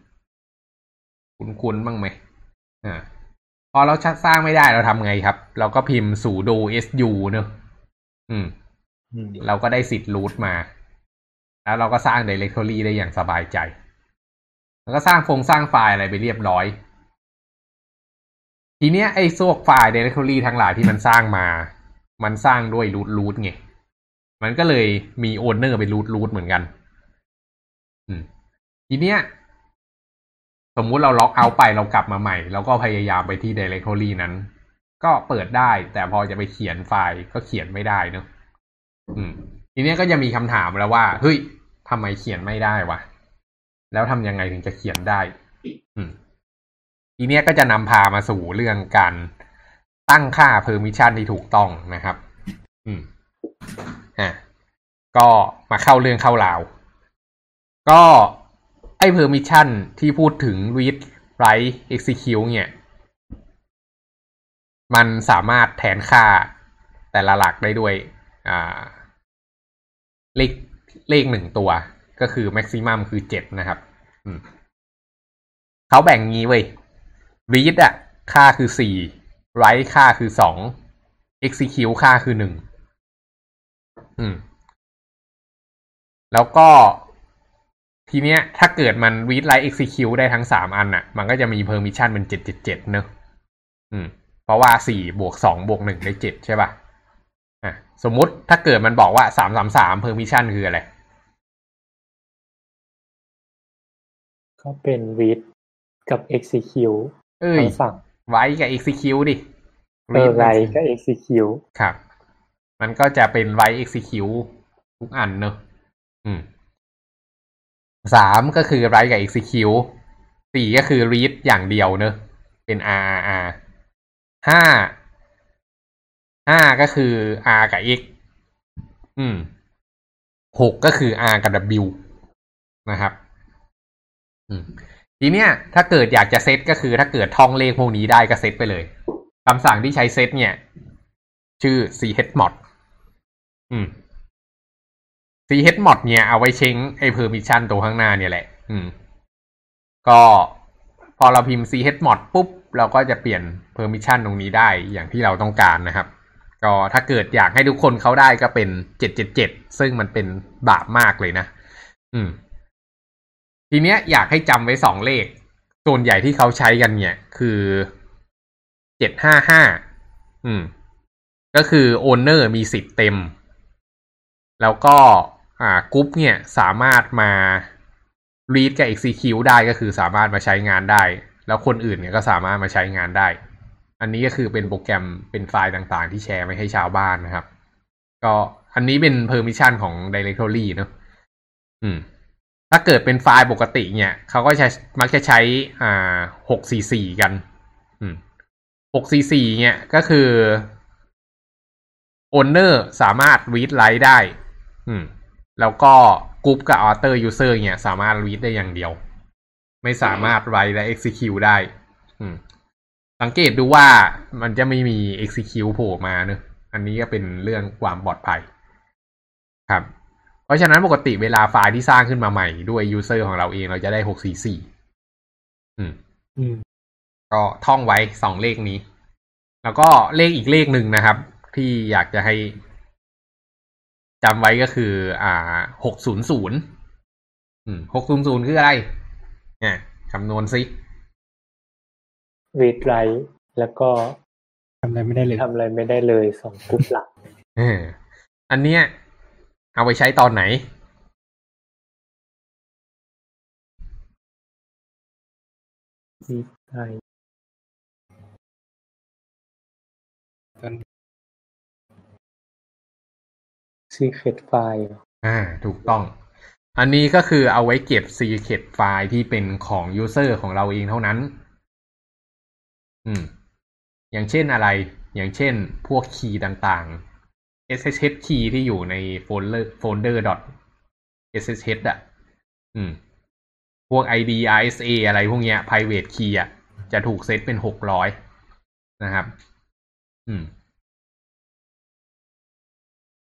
คุ้นๆบ้างไหมอ่าพอเราชัดสร้างไม่ได้เราทำไงครับ เราก็พิมพ์ sudo su เนอะอืมอืม เราก็ได้สิทธิ์ root มา แล้วเราก็สร้าง directory ได้อย่างสบายใจ แล้วก็สร้างฟงสร้างไฟล์อะไรไปเรียบร้อย ทีเนี้ยไอ้ซวกไฟล์ directory ทั้งหลายที่มันสร้างมา มันสร้างด้วย root root ไง มันก็เลยมี owner เป็น root root เหมือนกัน อืม ทีเนี้ย สมมุติเราล็อกเอาไปเรากลับมาใหม่เราก็พยายามไปที่ directory นั้น ก็เปิดได้ แต่พอจะไปเขียนไฟล์ก็เขียนไม่ได้เนอะอืม ทีเนี้ยก็จะมีคำถามแล้วว่า เฮ้ยทำไมเขียนไม่ได้วะ แล้วทำยังไงถึงจะเขียนได้ อืม ทีเนี้ยก็จะนำพามาสู่เรื่องการ ตั้งค่า permission ที่ถูกต้องนะครับ อืมอะก็มาเข้าเรื่องเข้าราว ก็ไอ้ permission ที่พูดถึง read write execute เนี่ย มันสามารถแทนค่าแต่ละหลักได้ด้วย อ่า เลขเลขหนึ่งตัว ก็คือ maximum คือเจ็ดนะครับ อืมเขาแบ่งงี้เว้ย read อะค่าคือสี่ write ค่าคือสอง execute ค่าคือหนึ่งอืม แล้วก็ทีเนี้ย ถ้าเกิดมัน read write execute ได้ทั้งสามอันน่ะ มันก็จะมี permission เป็นเจ็ดเจ็ดเจ็ดเนอะอืม เพราะว่าสี่บวกสองบวกหนึ่งได้เจ็ดใช่ป่ะอะสมมุติถ้าเกิดมันบอกว่าสามสามสาม permission คืออะไรก็เป็น read กับ execute เอ้ยคำสั่ง ไว้กับ execute ดิ เออ write กับ execute ครับ มันก็จะเป็นไว้ execute ทุกอันเนอะอืมสามก็คือ write กับ execute สี่ก็คือ read อย่างเดียวเนอะเป็น r r r ห้าห้าก็คือ r กับ x อืมหกก็คือ r กับ w นะครับ อืม ทีเนี้ยถ้าเกิดอยากจะเซตก็คือ ถ้าเกิดท่องเลขพวกนี้ได้ก็เซตไปเลยคำสั่งที่ใช้เซตเนี่ย ชื่อ chmod อืม chmod เนี่ยเอาไว้เช็งไอ้ permission ตัวข้างหน้าเนี่ยแหละ อืม ก็พอเราพิมพ์ chmod ปุ๊บ เราก็จะเปลี่ยน permission ตรงนี้ได้อย่างที่เราต้องการนะครับ ก็ถ้าเกิดอยากให้ทุกคนเขาได้ก็เป็นเจ็ดเจ็ดเจ็ดซึ่งมันเป็นบาปมากเลยนะ อืม ทีเนี้ยอยากให้จำไว้สองเลข ส่วนใหญ่ที่เขาใช้กันเนี่ย คือเจ็ดห้าห้าอืม ก็คือโอนเนอร์มีสิทธิ์เต็ม แล้วก็อ่ากรุ๊ปเนี่ยสามารถมา read กับ execute ได้ก็คือสามารถมาใช้งานได้ แล้วคนอื่นเนี่ยก็สามารถมาใช้งานได้ อันนี้ก็คือเป็นโปรแกรมเป็นไฟล์ต่างๆ ที่แชร์ไม่ให้ชาวบ้านนะครับ ก็อันนี้เป็น permission ของ directory เนอะอืม ถ้าเกิดเป็นไฟล์ปกติเนี่ย เขาก็จะมักจะใช้อ่าหกสี่สี่กันอืมหกสี่สี่เนี่ยก็คือ owner สามารถ read write ได้ อืม แล้วก็กรุ๊ปกับ author user เนี่ย สามารถ read ได้อย่างเดียว ไม่สามารถ write และ execute ได้ อืม สังเกตดูว่ามันจะไม่มี execute โผล่มาเนอะอันนี้ก็เป็นเรื่องความปลอดภัย ครับ ราะฉะนั้นปกติเวลาไฟล์ที่สร้างขึ้นมาใหม่ด้วย user ของเราเองเราจะได้หกสี่สี่อืม อืม ก็ท่องไว้สองเลขนี้ แล้วก็เลขอีกเลขหนึ่งนะครับ ที่อยากจะให้จำไว้ก็คือ อ่าหกศูนย์ศูนย์อืมหกศูนย์ศูนย์คืออะไรเนี่ยคำนวณซิ read write แล้วก็ทำอะไรไม่ได้เลยทำอะไรไม่ได้เลยสองกรุ๊ปหลักเอออันเนี้ย เอาไปใช้ตอนไหน read write ตอน secret file อ่า ถูกต้อง อันนี้ก็คือเอาไว้เก็บ secret ไฟล์ที่เป็นของ user ของเราเองเท่านั้น อืม อย่างเช่นอะไร อย่างเช่นพวก key ต่างๆ ssh key ที่อยู่ในโฟลเดอร์โฟลเดอร์ ssh อะ อืม พวก id rsa อะไรพวกเนี้ย private key อะ จะถูกเซตเป็นหกร้อยนะครับ อืม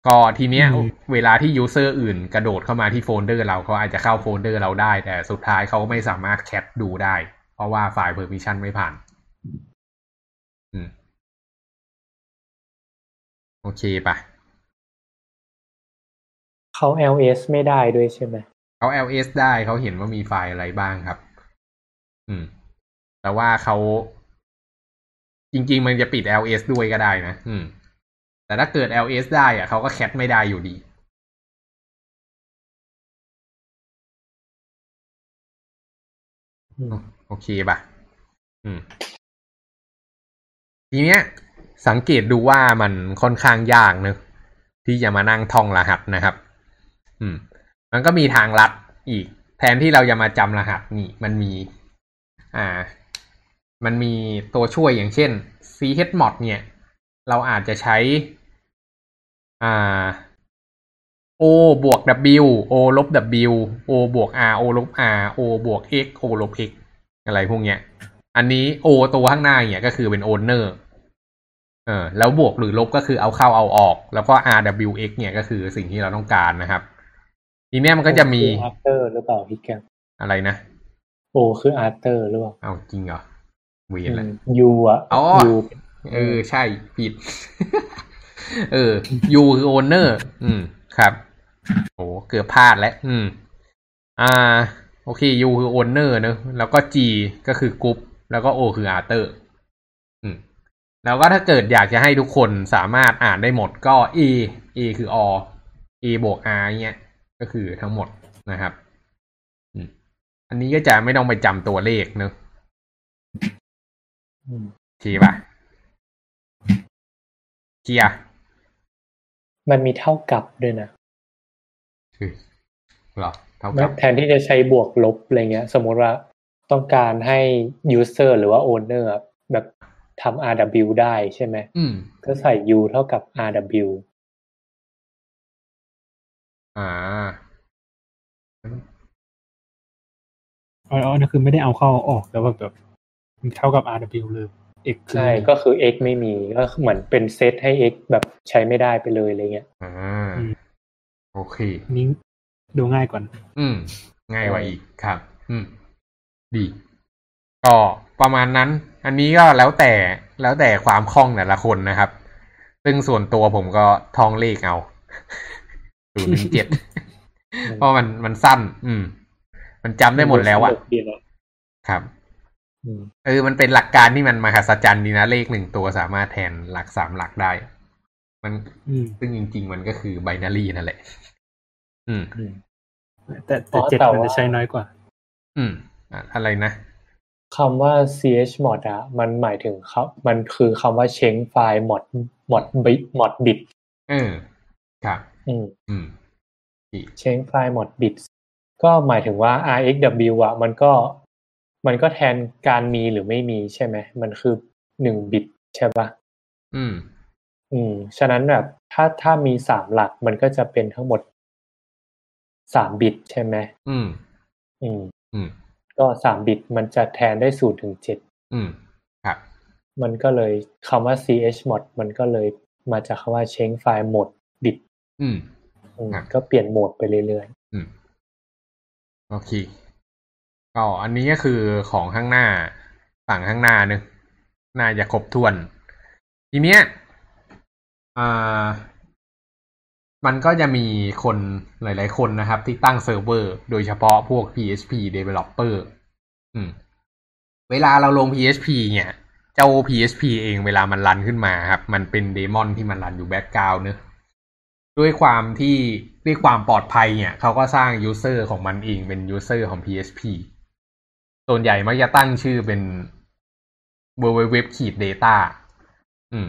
ก็ทีเนี้ยอืมเวลาที่ user อื่นกระโดดเข้ามาที่โฟลเดอร์เราเขาอาจจะเข้าโฟลเดอร์เราได้ แต่สุดท้ายเขาไม่สามารถ cat ดูได้ เพราะว่าไฟล์ permission ไม่ผ่าน อืม โอเคปะเขา ls ไม่ได้ด้วยใช่ไหมเขา ls ได้เขาเห็นว่ามีไฟล์อะไรบ้างครับ อืม แต่ว่าเขาจริง ๆ มันจะปิด ls ด้วยก็ได้นะ อืม แต่ถ้าเกิด ls ได้อะเขาก็แคปไม่ได้อยู่ดีอืมโอเคป่ะ อืม ทีเนี้ย สังเกตดูว่ามันค่อนข้างยากนะที่จะมานั่งท่องรหัสนะครับ อืม มันก็มีทางลัดอีก แทนที่เราจะมาจำรหัสนี่มันมี อ่า มันมีตัวช่วยอย่างเช่น chmod เนี่ย เราอาจจะใช้ อ่า o บวก w o ลบ w o บวก r o ลบ r o บวก x o ลบ x อะไรพวกเนี้ย อันนี้ o ตัวข้างหน้าเนี่ยก็คือเป็น owner เออแล้วบวกหรือลบก็คือเอาเข้าเอาออก แล้วก็ r w x เนี่ยก็คือสิ่งที่เราต้องการนะครับ ทีเนี้ยมันก็จะมีคือ after หรือเปล่าพี่แกมอะไรนะโอคือ after หรือเปล่าเอาจริงเหรอเวียนแหละ u อะอ๋อ u เออใช่ผิด เออ U คือ owner อืมครับโอ้เกือบพลาดแล้วอืม อ่า โอเค U คือ owner เนอะแล้วก็ G ก็คือกรุ๊ปแล้วก็ O คือ author อืม แล้วก็ถ้าเกิดอยากจะให้ทุกคนสามารถอ่านได้หมดก็ a a คือ o a บวก r เงี้ย ก็คือทั้งหมดนะครับอืมอันนี้ก็จะไม่ต้องไปจำตัวเลขเนอะอืมทีป่ะเกียร์มันมีเท่ากับด้วยนะคือเหรอเท่าไม่กับแทนที่จะใช้บวกลบอะไรเงี้ย สมมุติว่าต้องการให้ user หรือว่า owner อะแบบ ทำ RW ได้ใช่ไหมอืมก็ใส่ u เท่ากับ RW อ่าอ๋ออ๋อนั่นคือไม่ได้เอาเข้าเอาออกแต่ว่าแบบมันเท่ากับ RW เลย x คือใช่ ก็คือ x ไม่มี ก็เหมือนเป็นเซตให้ x แบบใช้ไม่ได้ไปเลยอะไรเงี้ย อ่า โอเค นี้ดูง่ายกว่าอืม ง่ายกว่าอีกครับ อืม ดี ก็ประมาณนั้น อันนี้ก็แล้วแต่แล้วแต่ความคล่องแต่ละคนนะครับ ซึ่งส่วนตัวผมก็ท่องเลขเอาศูนย์หนึ่งเจ็ดเพราะมันมันสั้น อืม มันจำได้หมดแล้วอะสนุกดีนะครับอืมเออมันเป็นหลักการที่มันมหัศจรรย์ดีนะเลขหนึ่งตัวสามารถแทนหลักสามหลักได้ มันอืมซึ่งจริง ๆ มันก็คือไบนารีนั่นแหละ อืมอืมแต่แต่อ๋อเจ็ดแต่มันว่าจะใช้น้อยกว่า อืม อะอะไรนะ คำว่า chmod อะมันหมายถึงเขามันคือคำว่า change file mod mod bit mod bit เออครับ อืมอืมดี change file mod bits ก็หมายถึงว่า rxw อะ มันก็ มันก็แทนการมีหรือไม่มีใช่ไหม มันคือหนึ่งบิตใช่ปะอืม อืม ฉะนั้นแบบ ถ้าถ้ามีสามหลักมันก็จะเป็นทั้งหมดสามบิตใช่ไหมอืม อืม อืม ก็สามบิตมันจะแทนได้ศูนย์ถึงเจ็ดอืมครับมันก็เลยคำว่า chmod มันก็เลยมาจากคำว่า change file mode bit อืมอืมครับก็เปลี่ยนโหมดไปเรื่อยอืมโอเคก็อันนี้ก็คือของข้างหน้าฝั่งข้างหน้านึงน่าจะครบถ้วน ทีเนี้ยอ่า มันก็จะมีคนหลาย ๆ คนนะครับ ที่ตั้งเซิร์ฟเวอร์โดยเฉพาะพวก PHP developer อืม เวลาเราลง PHP เนี่ย เจ้า PHP เองเวลามัน run ขึ้นมาครับ มันเป็น daemon ที่มัน run อยู่ background เนอะด้วยความที่ด้วยความปลอดภัยเนี่ย เขาก็สร้าง user ของมันเองเป็น user ของ PHP ส่วนใหญ่มักจะตั้งชื่อเป็น www ขีด data อืม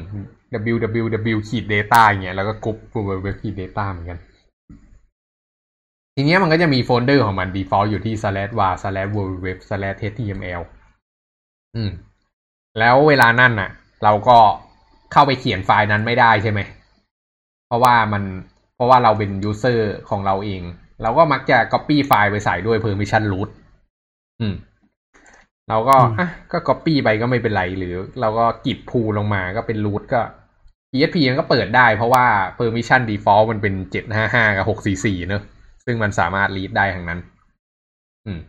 www ขีด data อย่างเงี้ยแล้วก็กรุ๊ป www ขีด data เหมือนกัน ทีเนี้ยมันก็จะมีโฟลเดอร์ของมัน default อยู่ที่ slash var slash www slash html อืม แล้วเวลานั่นน่ะ เราก็เข้าไปเขียนไฟล์นั้นไม่ได้ใช่ไหม เพราะว่ามัน เพราะว่าเราเป็น user ของเราเอง เราก็มักจะ copy ไฟล์ไปใส่ด้วย permission root อืม เราก็อืมอะก็ copy ไปก็ไม่เป็นไร หรือ เราก็กิบพูลงมาก็เป็น root ก็ PHP มันก็เปิดได้เพราะว่า permission default มันเป็นเจ็ดห้าห้ากับหกสี่สี่เนอะซึ่งมันสามารถ read ได้ทั้งนั้น อืม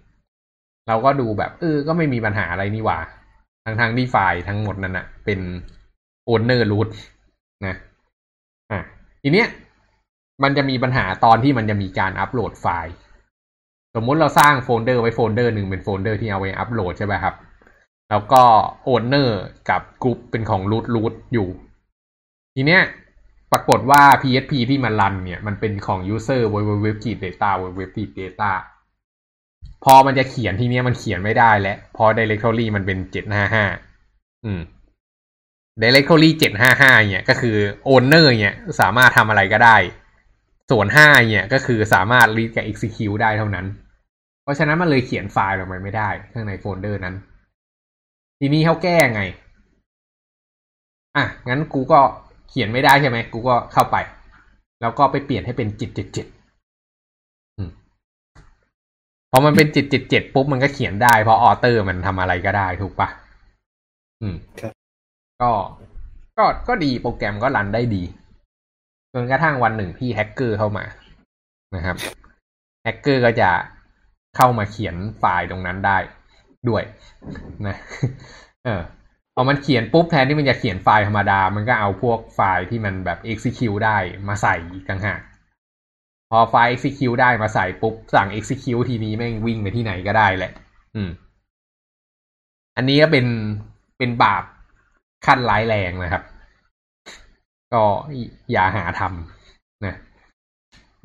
เราก็ดูแบบเออก็ไม่มีปัญหาอะไรนี่หว่า ทั้งทางที่ไฟล์ทั้งหมดนั้นอะเป็น owner root นะอะทีเนี้ยมันจะมีปัญหาตอนที่มันจะมีการอัปโหลดไฟล์ สมมุติเราสร้างโฟลเดอร์ไว้โฟลเดอร์หนึ่งเป็นโฟลเดอร์ที่เอาไว้อัปโหลดใช่ไหมครับ แล้วก็ ownerกับกรุ๊ปเป็นของ root root อยู่ ทีเนี้ยปรากฏว่า PHP ที่มันรันเนี่ย มันเป็นของ user www data www data พอมันจะเขียนทีเนี้ยมันเขียนไม่ได้แล้วเพราะ directory มันเป็นเจ็ดห้าห้าอืม directory เจ็ดห้าห้าเนี่ยก็คือ owner เนี่ยสามารถทำอะไรก็ได้ ส่วนห้าเนี่ยก็คือสามารถ read กับ execute ได้เท่านั้น เพราะฉะนั้นมันเลยเขียนไฟล์ลงไปไม่ได้ ข้างในโฟลเดอร์นั้น ทีนี้เขาแก้ไง อะ งั้นกูก็เขียนไม่ได้ใช่ไหม กูก็เข้าไป แล้วก็ไปเปลี่ยนให้เป็นเจ็ดเจ็ดเจ็ดพอมันเป็นเจ็ดเจ็ดเจ็ดปุ๊บมันก็เขียนได้ เพราะ other มันทำอะไรก็ได้ถูกปะอืมครับก็ก็ก็ดีโปรแกรมก็รันได้ดีจนกระทั่งวันหนึ่งที่แฮกเกอร์เข้ามานะครับแฮกเกอร์ก็จะ เข้ามาเขียนไฟล์ตรงนั้นได้ด้วยนะเออพอมันเขียนปุ๊บแทนที่มันจะเขียนไฟล์ธรรมดา มันก็เอาพวกไฟล์ที่มันแบบ execute ได้มาใส่อีกต่างหากพอไฟล์ execute ได้มาใส่ปุ๊บ สั่ง execute ทีนี้แม่งวิ่งไปที่ไหนก็ได้แหละ อืม อันนี้ก็เป็นเป็นบาปขั้นร้ายแรงนะครับ ก็อย่าหาทำนะ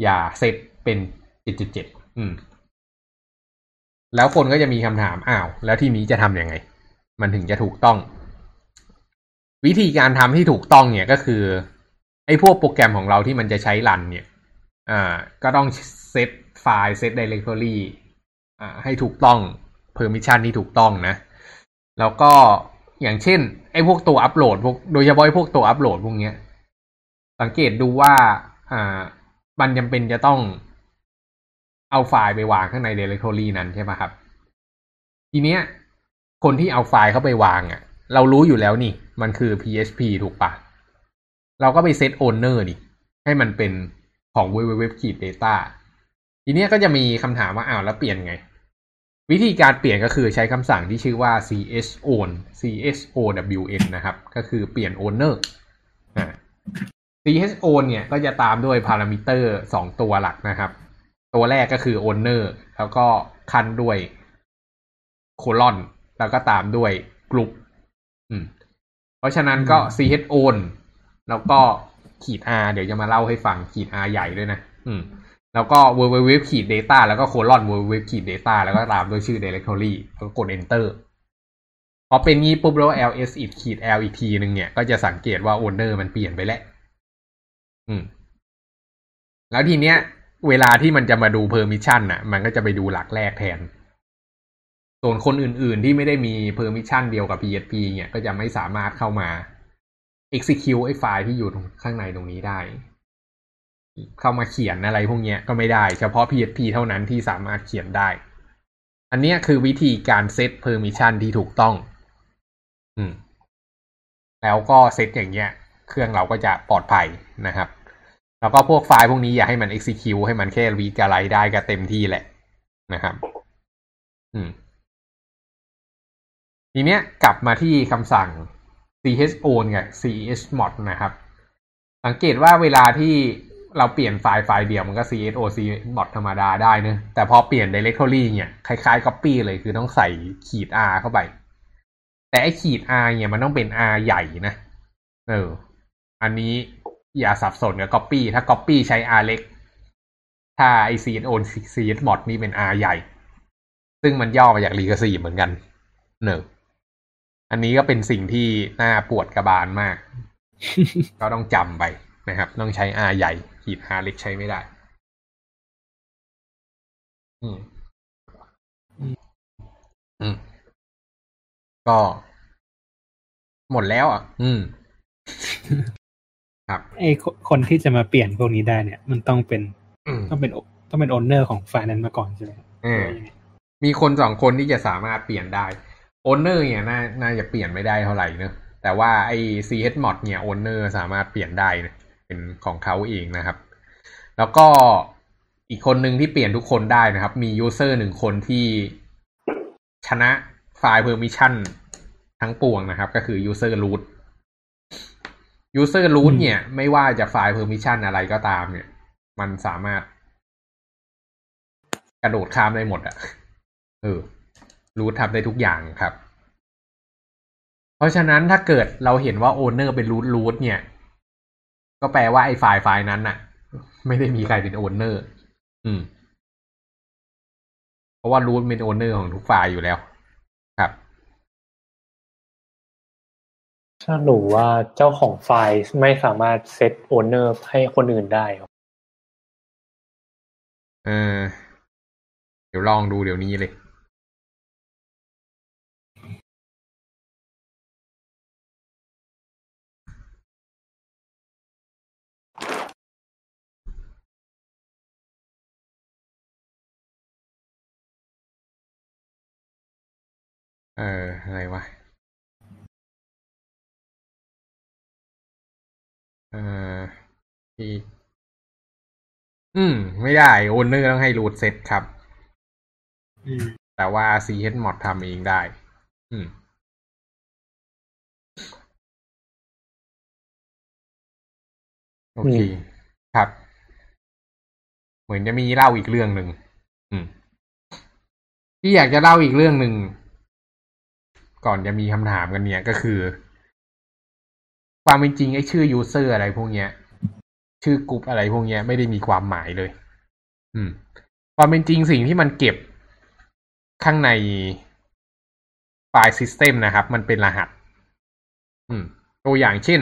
อย่าเซตเป็นเจ็ดจุดเจ็ดอืม แล้วคนก็จะมีคำถามอ้าว แล้วทีนี้จะทำยังไง มันถึงจะถูกต้อง วิธีการทำที่ถูกต้องเนี่ยก็คือไอ้พวกโปรแกรมของเราที่มันจะใช้รันเนี่ยอ่าก็ต้องเซตไฟล์เซต directory อ่าให้ถูกต้อง permission ที่ถูกต้องนะ แล้วก็อย่างเช่น ไอ้พวกตัวอัปโหลดพวกโดยเฉพาะไอ้พวกตัวอัปโหลดพวกเนี้ย สังเกตดูว่าอ่ามันจำเป็นจะต้อง เอาไฟล์ไปวางข้างใน directory นั้นใช่ไหมครับ ทีเนี้ย คนที่เอาไฟล์เข้าไปวางอะ่ะ เรารู้อยู่แล้วนี่ มันคือ PHP ถูกปะเราก็ไป set owner ดิให้มันเป็นของ www data ทีเนี้ยก็จะมีคำถามว่าอ้าวแล้วเปลี่ยนไง วิธีการเปลี่ยนก็คือใช้คำสั่งที่ชื่อว่า chown chown นะครับ ก็คือเปลี่ยน owner อ่า chown เนี่ยก็จะตามด้วยพารามิเตอร์สองตัวหลักนะครับ ตัวแรกก็คือ owner แล้วก็คันด้วย โคลอน แล้วก็ตามด้วยกลุ่มอืมเพราะฉะนั้นก็ chown แล้วก็ขีด r เดี๋ยวจะมาเล่าให้ฟังขีด r ใหญ่ด้วยนะ อืม แล้วก็ www ขีด data แล้วก็โคลอน www ขีด data แล้วก็ตามด้วยชื่อ directory แล้วก็กด enter พอเป็นงี้ปุ๊บแล้ว ls อีกขีด l อีกทีหนึ่งเนี่ย ก็จะสังเกตว่า owner มันเปลี่ยนไปแล้ว อืม แล้วทีเนี้ย เวลาที่มันจะมาดู permission น่ะ มันก็จะไปดูหลักแรกแทน ส่วนคนอื่นๆที่ไม่ได้มี permission เดียวกับ PHP เนี่ยก็จะไม่สามารถเข้ามา execute ไอ้ไฟล์ที่อยู่ข้างในตรงนี้ได้ เข้ามาเขียนอะไรพวกเนี้ยก็ไม่ได้ เฉพาะ PHP เท่านั้นที่สามารถเขียนได้ อันเนี้ยคือวิธีการเซต permission ที่ถูกต้อง อืม แล้วก็เซตอย่างเงี้ย เครื่องเราก็จะปลอดภัยนะครับ แล้วก็พวกไฟล์พวกนี้อย่าให้มัน execute ให้มันแค่ read กับ write ได้ก็เต็มที่แหละนะครับ อืม ทีเนี้ยกลับมาที่คำสั่ง chown กับ chmod นะครับ สังเกตว่าเวลาที่เราเปลี่ยนไฟล์ไฟล์เดียวมันก็ cho chmod ธรรมดาได้เนะแต่พอเปลี่ยน directory เนี่ยคล้ายๆ copy เลยคือต้องใส่ขีด r เข้าไป แต่ไอขีด r เนี่ยมันต้องเป็น r ใหญ่นะ เออ อันนี้ อย่าสับสนกับ copy ถ้า copy ใช้ r เล็ก ถ้าไอ cho chmod นี่เป็น r ใหญ่ ซึ่งมันย่อมาจาก recursive เหมือนกันเนอะอันนี้ก็เป็นสิ่งที่น่าปวดกระบาลมาก ก็ต้องจำไปนะครับ ต้องใช้ R ใหญ่ขีด R เล็กใช้ไม่ได้ อืมอืมก็ หมดแล้วอะ อืม ครับไอคนที่จะมาเปลี่ยนพวกนี้ได้เนี่ย มันต้องเป็นอืมต้องเป็นต้องเป็น owner ของไฟล์นั้นมาก่อนใช่ไหมเออมีคนสองคนที่จะสามารถเปลี่ยนได้ owner เนี่ยน่าน่าจะเปลี่ยนไม่ได้เท่าไหร่เนอะแต่ว่าไอ้ chmod เนี่ย owner สามารถเปลี่ยนได้นะเป็นของเขาเองนะครับ แล้วก็อีกคนหนึ่งที่เปลี่ยนทุกคนได้นะครับ มี user หนึ่งคนที่ชนะไฟล์ permission ทั้งปวงนะครับ ก็คือ user root user root เนี่ย ไม่ว่าจะไฟล์ permission อะไรก็ตามเนี่ย มันสามารถกระโดดข้ามได้หมดอะเออ root ทำได้ทุกอย่างครับ เพราะฉะนั้นถ้าเกิดเราเห็นว่าโอเป็น root root เนี่ย ก็แปลว่าไอ้ไฟล์ไฟล์นั้นน่ะไม่ได้มีใครเป็น owner อืม เพราะว่า root เป็น owner ของทุกไฟล์อยู่แล้ว ถ้าหนูว่าเจ้าของไฟล์ไม่สามารถเซตโอนเนอร์ให้คนอื่นได้ครับ เออ เดี๋ยวลองดูเดี๋ยวนี้เลย เออ อะไรวะ เออที่อืม ไม่ได้โอนเนอร์ต้องให้รูทเซตครับ แต่ว่า chmod ทำเองได้ อืมโอเค ครับ เหมือนจะมีเล่าอีกเรื่องหนึ่งที่อยากจะเล่าอีกเรื่องหนึ่ง ก่อนจะมีคำถามกันเนี่ยก็คือ ความเป็นจริงไอ้ชื่อ user อะไรพวกเนี้ย ชื่อกลุ่มอะไรพวกเนี้ยไม่ได้มีความหมายเลย อืม ความเป็นจริงสิ่งที่มันเก็บข้างในไฟล์ซิสเต็มนะครับ มันเป็นรหัส อืม ตัวอย่างเช่น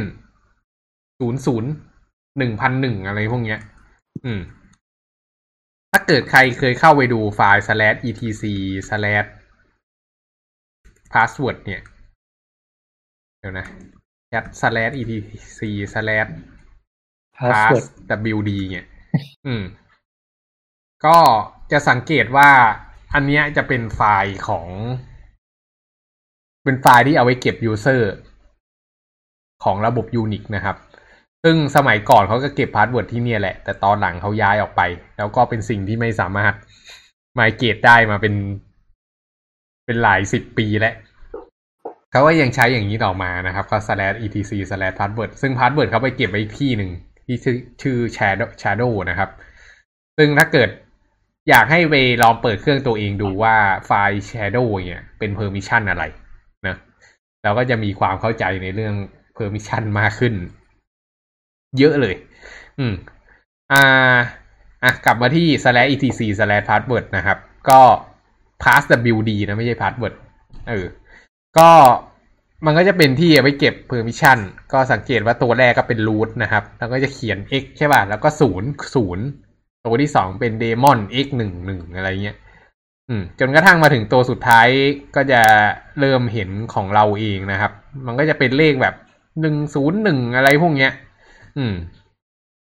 ศูนย์ศูนย์หนึ่งพันหนึ่งอะไรพวกเนี้ย อืม ถ้าเกิดใครเคยเข้าไปดูไฟล์ slash etc slash password เนี่ย เดี๋ยวนะ chat slash etc slash password pass wd เนี่ยอืม ก็จะสังเกตว่าอันเนี้ยจะเป็นไฟล์ของ เป็นไฟล์ที่เอาไว้เก็บ user ของระบบ Unix นะครับ ซึ่งสมัยก่อนเขาก็เก็บ password ที่เนี่ยแหละ แต่ตอนหลังเขาย้ายออกไป แล้วก็เป็นสิ่งที่ไม่สามารถ migrate ได้มาเป็น เป็นหลายสิบปีแล้ว เขาก็ยังใช้อย่างนี้ต่อมานะครับเขา slash etc slash password ซึ่ง password เขาไปเก็บไว้ที่หนึ่งที่ชื่อชื่อ shadow shadow นะครับ ซึ่งถ้าเกิดอยากให้ไปลองเปิดเครื่องตัวเองดูว่าไฟล์ shadow เนี่ยเป็น permission อะไรนะเราก็จะมีความเข้าใจในเรื่อง permission มากขึ้น เยอะเลย อืม อ่า อะ กลับมาที่ slash etc slash password นะครับ ก็ pass wd นะ ไม่ใช่ password เออ ก็มันก็จะเป็นที่ไว้เก็บ permission ก็สังเกตว่าตัวแรกก็เป็น root นะครับ แล้วก็จะเขียน x ใช่ป่ะ แล้วก็ศูนย์ศูนย์ตัวที่สองเป็น daemon x หนึ่งหนึ่งอะไรเงี้ยอืมจนกระทั่งมาถึงตัวสุดท้ายก็จะเริ่มเห็นของเราเองนะครับ มันก็จะเป็นเลขแบบหนึ่งศูนย์หนึ่งอะไรพวกเนี้ย อืม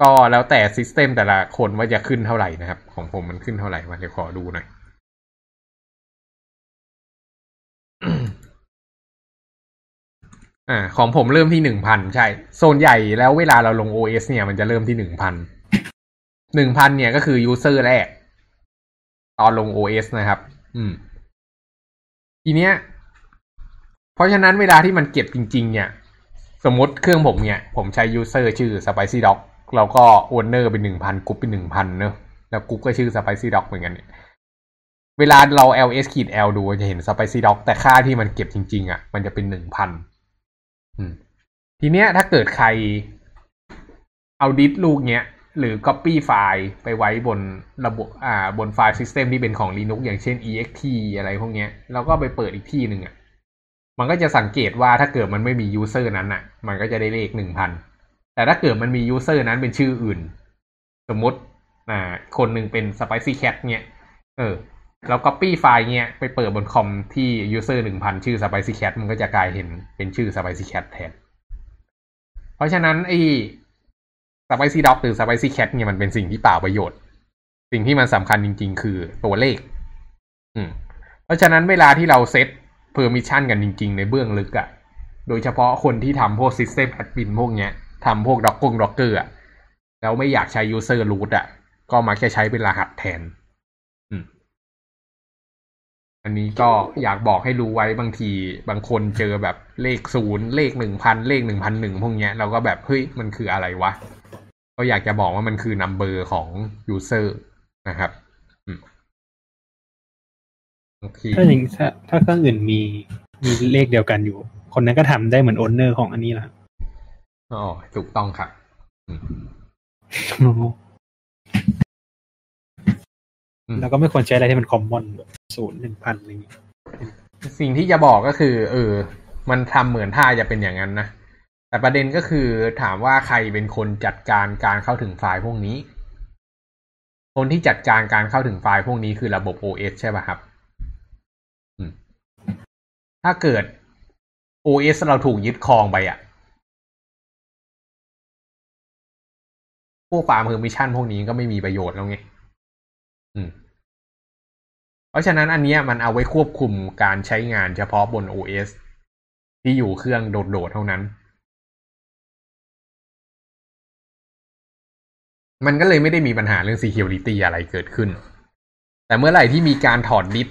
ก็แล้วแต่ซิสเต็มแต่ละคนว่าจะขึ้นเท่าไหร่นะครับ ของผมมันขึ้นเท่าไหร่มาเดี๋ยวขอดูหน่อย อ่าของผมเริ่มที่หนึ่งพันใช่ โซนใหญ่แล้วเวลาเราลง OS เนี่ยมันจะเริ่มที่หนึ่งพันหนึ่งพันเนี่ยก็คือ user แรก ตอนลง OS นะครับ อืม ทีเนี้ย เพราะฉะนั้นเวลาที่มันเก็บจริง ๆ เนี่ย สมมติเครื่องผมเนี่ย ผมใช้ user ชื่อ Spicy Dog แล้วก็ owner เป็นหนึ่งพันกรุ๊ปเป็นหนึ่งพันเนอะแล้วกรุ๊ปก็ชื่อ Spicy Dog เหมือนกันเนี่ยเวลาเรา ls ขีด l ดูจะเห็น Spicy Dog แต่ค่าที่มันเก็บจริง ๆอะ มันจะเป็นหนึ่งพัน ทีเนี้ยถ้าเกิดใครเอาดิสลูกเนี้ย หรือ Copy ไฟล์ไปไว้บนระบบอ่าบนไฟล์ System ที่เป็นของ Linux อย่างเช่น ext อะไรพวกเนี้ย แล้วก็ไปเปิดอีกที่หนึ่งอะ มันก็จะสังเกตว่าถ้าเกิดมันไม่มี user นั้นอะ มันก็จะได้เลขหนึ่งพัน แต่ถ้าเกิดมันมี user นั้นเป็นชื่ออื่น สมมติอ่าคนหนึ่งเป็น spicy cat เนี้ย เออ แล้ว copy ไฟล์เนี้ยไปเปิดบนคอมที่ user หนึ่งพันชื่อ spicy cat มันก็จะกลายเห็นเป็นชื่อ spicy cat แทน เพราะฉะนั้นไอ้ spicy dog หรือ spicy cat เนี่ยมันเป็นสิ่งที่เปล่าประโยชน์ สิ่งที่มันสำคัญจริง ๆ คือตัวเลข อืม เพราะฉะนั้นเวลาที่เราเซต permission กันจริง ๆ ในเบื้องลึกอะ่ะ โดยเฉพาะคนที่ทำพวก system admin พวกเนี้ยทำพวก docker docker อะแล้วไม่อยากใช้ user root อะ ก็มักจะใช้เป็นรหัสแทน อันนี้ก็อยากบอกให้รู้ไว้บางที บางคนเจอแบบเลขศูนย์เลขหนึ่งพันเลขหนึ่งพันหนึ่งพวกเนี้ยเราก็แบบเฮ้ยมันคืออะไรวะ ก็อยากจะบอกว่ามันคือ number ของ user นะครับอืมโอเคถ้าอย่างถ้าถ้าเครื่องอื่นมีมีเลขเดียวกันอยู่ คนนั้นก็ทำได้เหมือนโอนเนอร์ของอันนี้แหละอ๋อถูกต้องครับอืมอืมแล้วก็ไม่ควรใช้อะไรที่มันคอมมอน ศูนย์หนึ่งพันอะไรอย่างเงี้ยสิ่งที่จะบอกก็คือ เออ มันทำเหมือนท่าจะเป็นอย่างนั้นนะแต่ประเด็นก็คือถามว่าใครเป็นคนจัดการการเข้าถึงไฟล์พวกนี้ คนที่จัดการการเข้าถึงไฟล์พวกนี้คือระบบ OS ใช่ป่ะครับถ้าเกิด OS เราถูกยึดครองไปอะพวก file permission พวกนี้ก็ไม่มีประโยชน์แล้วไง อืม เพราะฉะนั้นอันนี้มันเอาไว้ควบคุมการใช้งานเฉพาะบน OS ที่อยู่เครื่องโดดๆเท่านั้น มันก็เลยไม่ได้มีปัญหาเรื่อง security อะไรเกิดขึ้น แต่เมื่อไหร่ที่มีการถอดดิส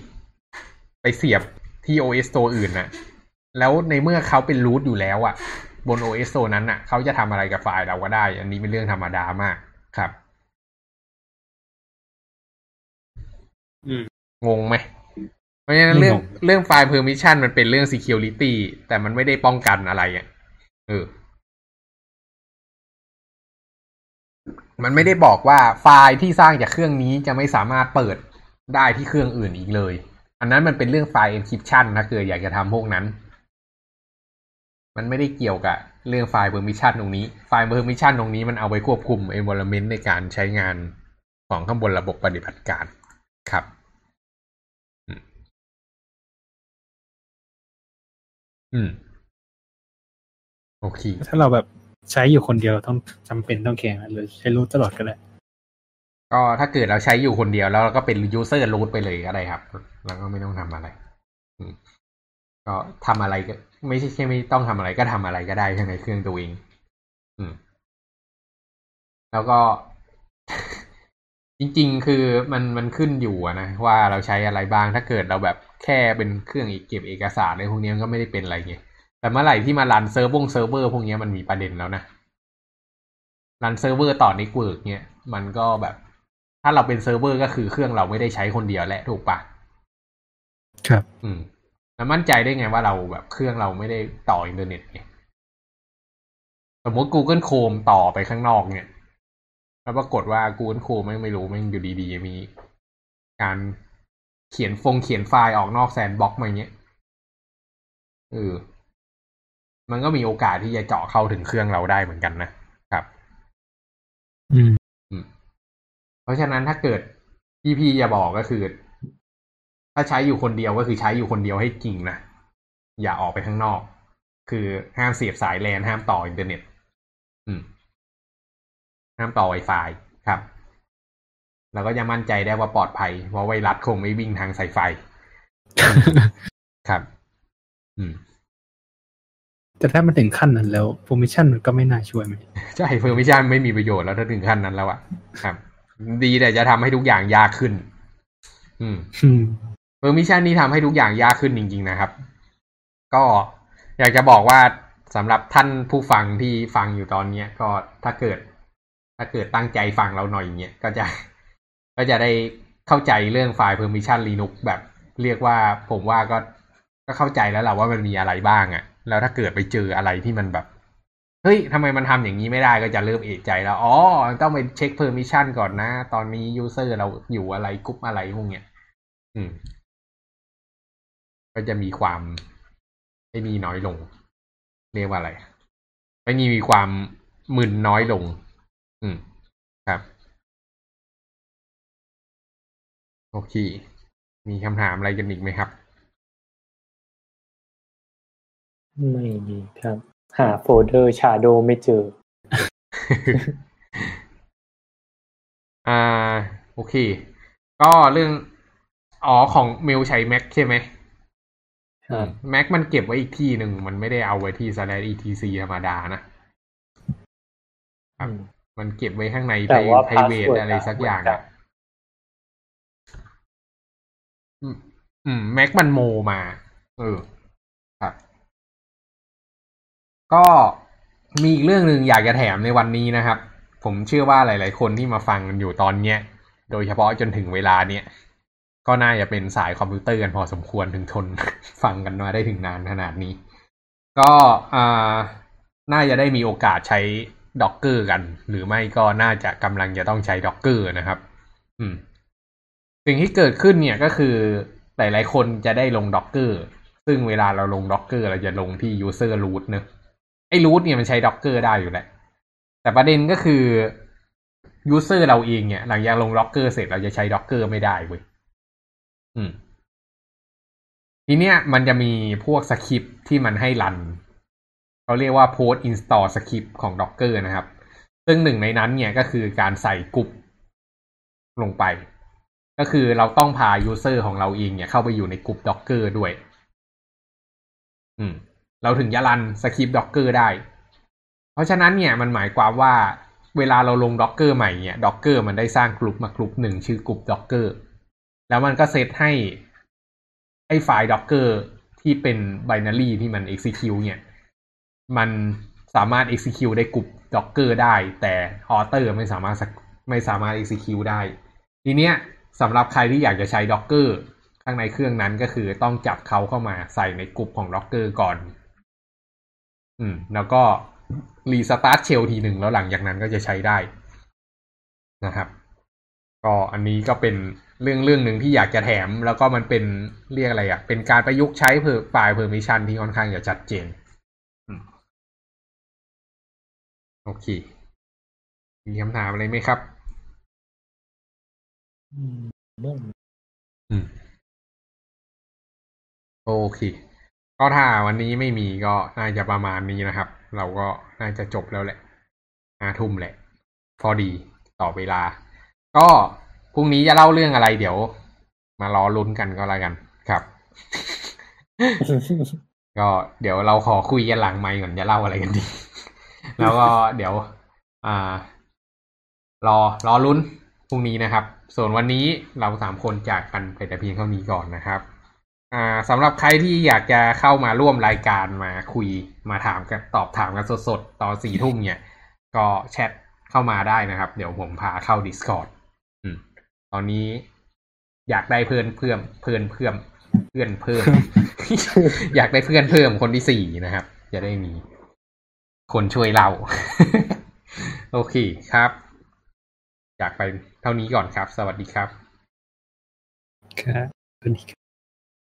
ไปเสียบที่ OS ตัวอื่นนะแล้วในเมื่อเขาเป็น root อยู่แล้วอะบน OS ตัวนั้นอะเขาจะทำอะไรกับไฟล์เราก็ได้ อันนี้เป็นเรื่องธรรมดามากครับ งงไหมเพราะฉะนั้นไม่เรื่องงงเรื่องไฟล์ permission มันเป็นเรื่อง security แต่มันไม่ได้ป้องกันอะไรอะเออ มันไม่ได้บอกว่าไฟล์ที่สร้างจากเครื่องนี้จะไม่สามารถเปิดได้ที่เครื่องอื่นอีกเลย อันนั้นมันเป็นเรื่องไฟล์ encryption นะเกิดอยากจะทำพวกนั้น มันไม่ได้เกี่ยวกับเรื่องไฟล์ permission ตรงนี้ ไฟล์ permission ตรงนี้มันเอาไว้ควบคุม environment ในการใช้งานของข้างบนระบบปฏิบัติการครับ อืม โอเค ถ้าเราแบบใช้อยู่คนเดียวต้องจำเป็นต้องแข่งหรือใช้รูทตลอดก็ได้ก็ถ้าเกิดเราใช้อยู่คนเดียวแล้วเราก็เป็น user root ไปเลยก็ได้ครับ แล้วก็ไม่ต้องทำอะไรอืมก็ทำอะไรก็ ไม่ใช่แค่ไม่ต้องทำอะไรก็ทำอะไรก็ได้ในเครื่องตัวเองอืม แล้วก็ จริง ๆ คือมันมันขึ้นอยู่อะนะว่าเราใช้อะไรบ้างถ้าเกิดเราแบบแค่เป็นเครื่องเก็บเอกสารในพวกนี้มันก็ไม่ได้เป็นอะไรไงแต่เมื่อไหร่ที่มารันเซิร์ฟวงเซิร์ฟเวอร์พวกนี้มันมีประเด็นแล้วนะรันเซิร์ฟเวอร์ต่อ network เนี่ยมันก็แบบ ถ้าเราเป็นเซิร์ฟเวอร์ก็คือเครื่องเราไม่ได้ใช้คนเดียวแหละถูกปะครับ อืมแล้วมั่นใจได้ไงว่าเราแบบเครื่องเราไม่ได้ต่ออินเทอร์เน็ตไงสมมติ Google Chrome ต่อไปข้างนอกเนี่ย แล้วปรากฏว่า Google Chrome ไม่ไม่รู้ไม่อยู่ดีๆมี การเขียนฟงเขียนไฟล์ออกนอก sandbox มาเงี้ยเออมันก็มีโอกาสที่จะเจาะเข้าถึงเครื่องเราได้เหมือนกันนะครับ อืมเพราะฉะนั้นถ้าเกิดพี่พี่จะบอกก็คือ ถ้าใช้อยู่คนเดียวก็คือใช้อยู่คนเดียวให้จริงนะ อย่าออกไปข้างนอก คือห้ามเสียบสายแลนห้ามต่ออินเทอร์เน็ตอืม ห้ามต่อ Wi-Fi ครับ แล้วก็ยังมั่นใจได้ว่าปลอดภัย เพราะไวรัสคงไม่วิ่งทางสายไฟ ครับ อืม แต่ถ้ามันถึงขั้นนั้นแล้ว permission มันก็ไม่น่าช่วยไหมใช่ permission ไม่มีประโยชน์แล้วถ้าถึงขั้นนั้นแล้วอะครับ ดีแต่จะทำให้ทุกอย่างยากขึ้น อืมอืมเ e อร์มิชันนี่ทำให้ทุกอย่างยากขึ้นจริง ๆ นะครับ ก็อยากจะบอกว่าสำหรับท่านผู้ฟังที่ฟังอยู่ตอนเนี้ยก็ถ้าเกิด ถ้าเกิดตั้งใจฟังเราหน่อยเนี้ยก็จะก็จะได้เข้าใจเรื่องไฟล์ permission Linux แบบเรียกว่าผมว่าก็ก็เข้าใจแล้วแหละว่ามันมีอะไรบ้างอะ่ะ แล้วถ้าเกิดไปเจออะไรที่มันแบบเฮ้ยทำไมมันทำอย่างนี้ไม่ได้ก็จะเริ่มเอะใจแล้วอ๋อต้องไปเช็ค permission ก่อนนะ ตอนนี้ user เราอยู่อะไรกรุ๊ปอะไรพวกเนี้ยอืม ก็จะมีความไม่มีน้อยลง เรียกว่าอะไรไม่มีมีความมึนน้อยลง อืม ครับ โอเค มีคำถามอะไรกันอีกไหมครับ ไม่มีครับ หาโฟลเดอร์ชาโดไม่เจอ อ่า โอเค ก็เรื่อง อ๋อของเมลใช้ Mac ใช่ไหมครับแม็กมันเก็บไว้อีกที่หนึ่ง มันไม่ได้เอาไว้ที่ slash etc ธรรมดานะครับอื มมันเก็บไว้ข้างในแต่ว่า private password อะไรสักอย่างเหมือนกัอะนอืมอืมแม็กมันโมมา เออครับ ก็มีอีกเรื่องหนึ่งอยากจะแถมในวันนี้นะครับ ผมเชื่อว่าหลาย ๆ คนที่มาฟังกันอยู่ตอนเนี้ย โดยเฉพาะจนถึงเวลาเนี้ยก็น่าจะเป็นสายคอมพิวเตอร์กันพอสมควรถึงทนฟังกันมาได้ถึงนานขนาดนี้ ก็อ่าน่าจะได้มีโอกาสใช้ Docker กัน หรือไม่ก็น่าจะกำลังจะต้องใช้ Docker นะครับ อืม สิ่งที่เกิดขึ้นเนี่ยก็คือหลายๆคนจะได้ลง Docker ซึ่งเวลาเราลง Docker เราจะลงที่ user root เนอะไอ้ root เนี่ยมันใช้ Docker ได้อยู่แหละ แต่ประเด็นก็คือ user เราเองเนี่ย หลังจากลง Docker เสร็จเราจะใช้ Docker ไม่ได้เว้ย อืม ทีเนี้ยมันจะมีพวกสคริปที่มันให้รัน เขาเรียกว่า post install script ของ Docker นะครับ ซึ่งหนึ่งในนั้นเนี่ยก็คือการใส่กลุ่มลงไป ก็คือเราต้องพา user ของเราเองเนี่ยเข้าไปอยู่ในกลุ่ม Docker ด้วย อืม เราถึงจะรันสคริปต์ Docker ได้ เพราะฉะนั้นเนี่ยมันหมายความว่าเวลาเราลง Docker ใหม่เนี่ย Docker มันได้สร้างกลุ่มมากลุ่มหนึ่งชื่อกลุ่ม Docker แล้วมันก็เซตให้ไอ้ไฟล์ Docker ที่เป็น binary ที่มัน execute เนี่ย มันสามารถ execute ได้กลุ่ม Docker ได้ แต่ author ไม่สามารถไม่สามารถ execute ได้ ทีเนี้ยสำหรับใครที่อยากจะใช้ Docker ข้างในเครื่องนั้นก็คือต้องจับเขาเข้ามาใส่ในกลุ่มของ Docker ก่อน อืม แล้วก็รีสตาร์ทเชลทีหนึ่งแล้วหลังจากนั้นก็จะใช้ได้นะครับ ก็อันนี้ก็เป็นเรื่องเรื่องหนึ่งที่อยากจะแถม แล้วก็มันเป็นเรียกอะไรอะ่ะ เป็นการประยุกต์ใช้เพอไฟล์ permission ที่ค่อนข้างจะชัดเจน โอเค มีคำถามอะไรไหมครับ อืมเรื่องอืม โอเค ก็ถ้าวันนี้ไม่มีก็น่าจะประมาณนี้นะครับ เราก็น่าจะจบแล้วแหละห้าทุ่มแหละ พอดีต่อเวลา ก็พรุ่งนี้จะเล่าเรื่องอะไรเดี๋ยว มารอลุ้นกันก็แล้วกันครับ ก็เดี๋ยวเราขอคุยกันหลังไมค์ก่อนจะเล่าอะไรกันดี แล้วก็เดี๋ยว อ่า รอรอลุ้นพรุ่งนี้นะครับ ส่วนวันนี้เราสามคนจากกันไปแต่เพียงเท่านี้ก่อนนะครับ อ่าสำหรับใครที่อยากจะเข้ามาร่วมรายการมาคุยมาถามกันตอบถามกันสดๆ ตอนสี่ทุ่มเนี่ย ก็แชทเข้ามาได้นะครับ เดี๋ยวผมพาเข้า Discord อืม ตอนนี้อยากได้เพื่อนเพื่อนเพื่อนเพื่อนเพื่อนเพิ่ม อยากได้เพื่อนเพิ่มคนที่สี่นะครับ จะได้มี คนช่วยเรา โอเคครับ อยากไปเท่านี้ก่อนครับ สวัสดีครับ ครับสวัสดีครับ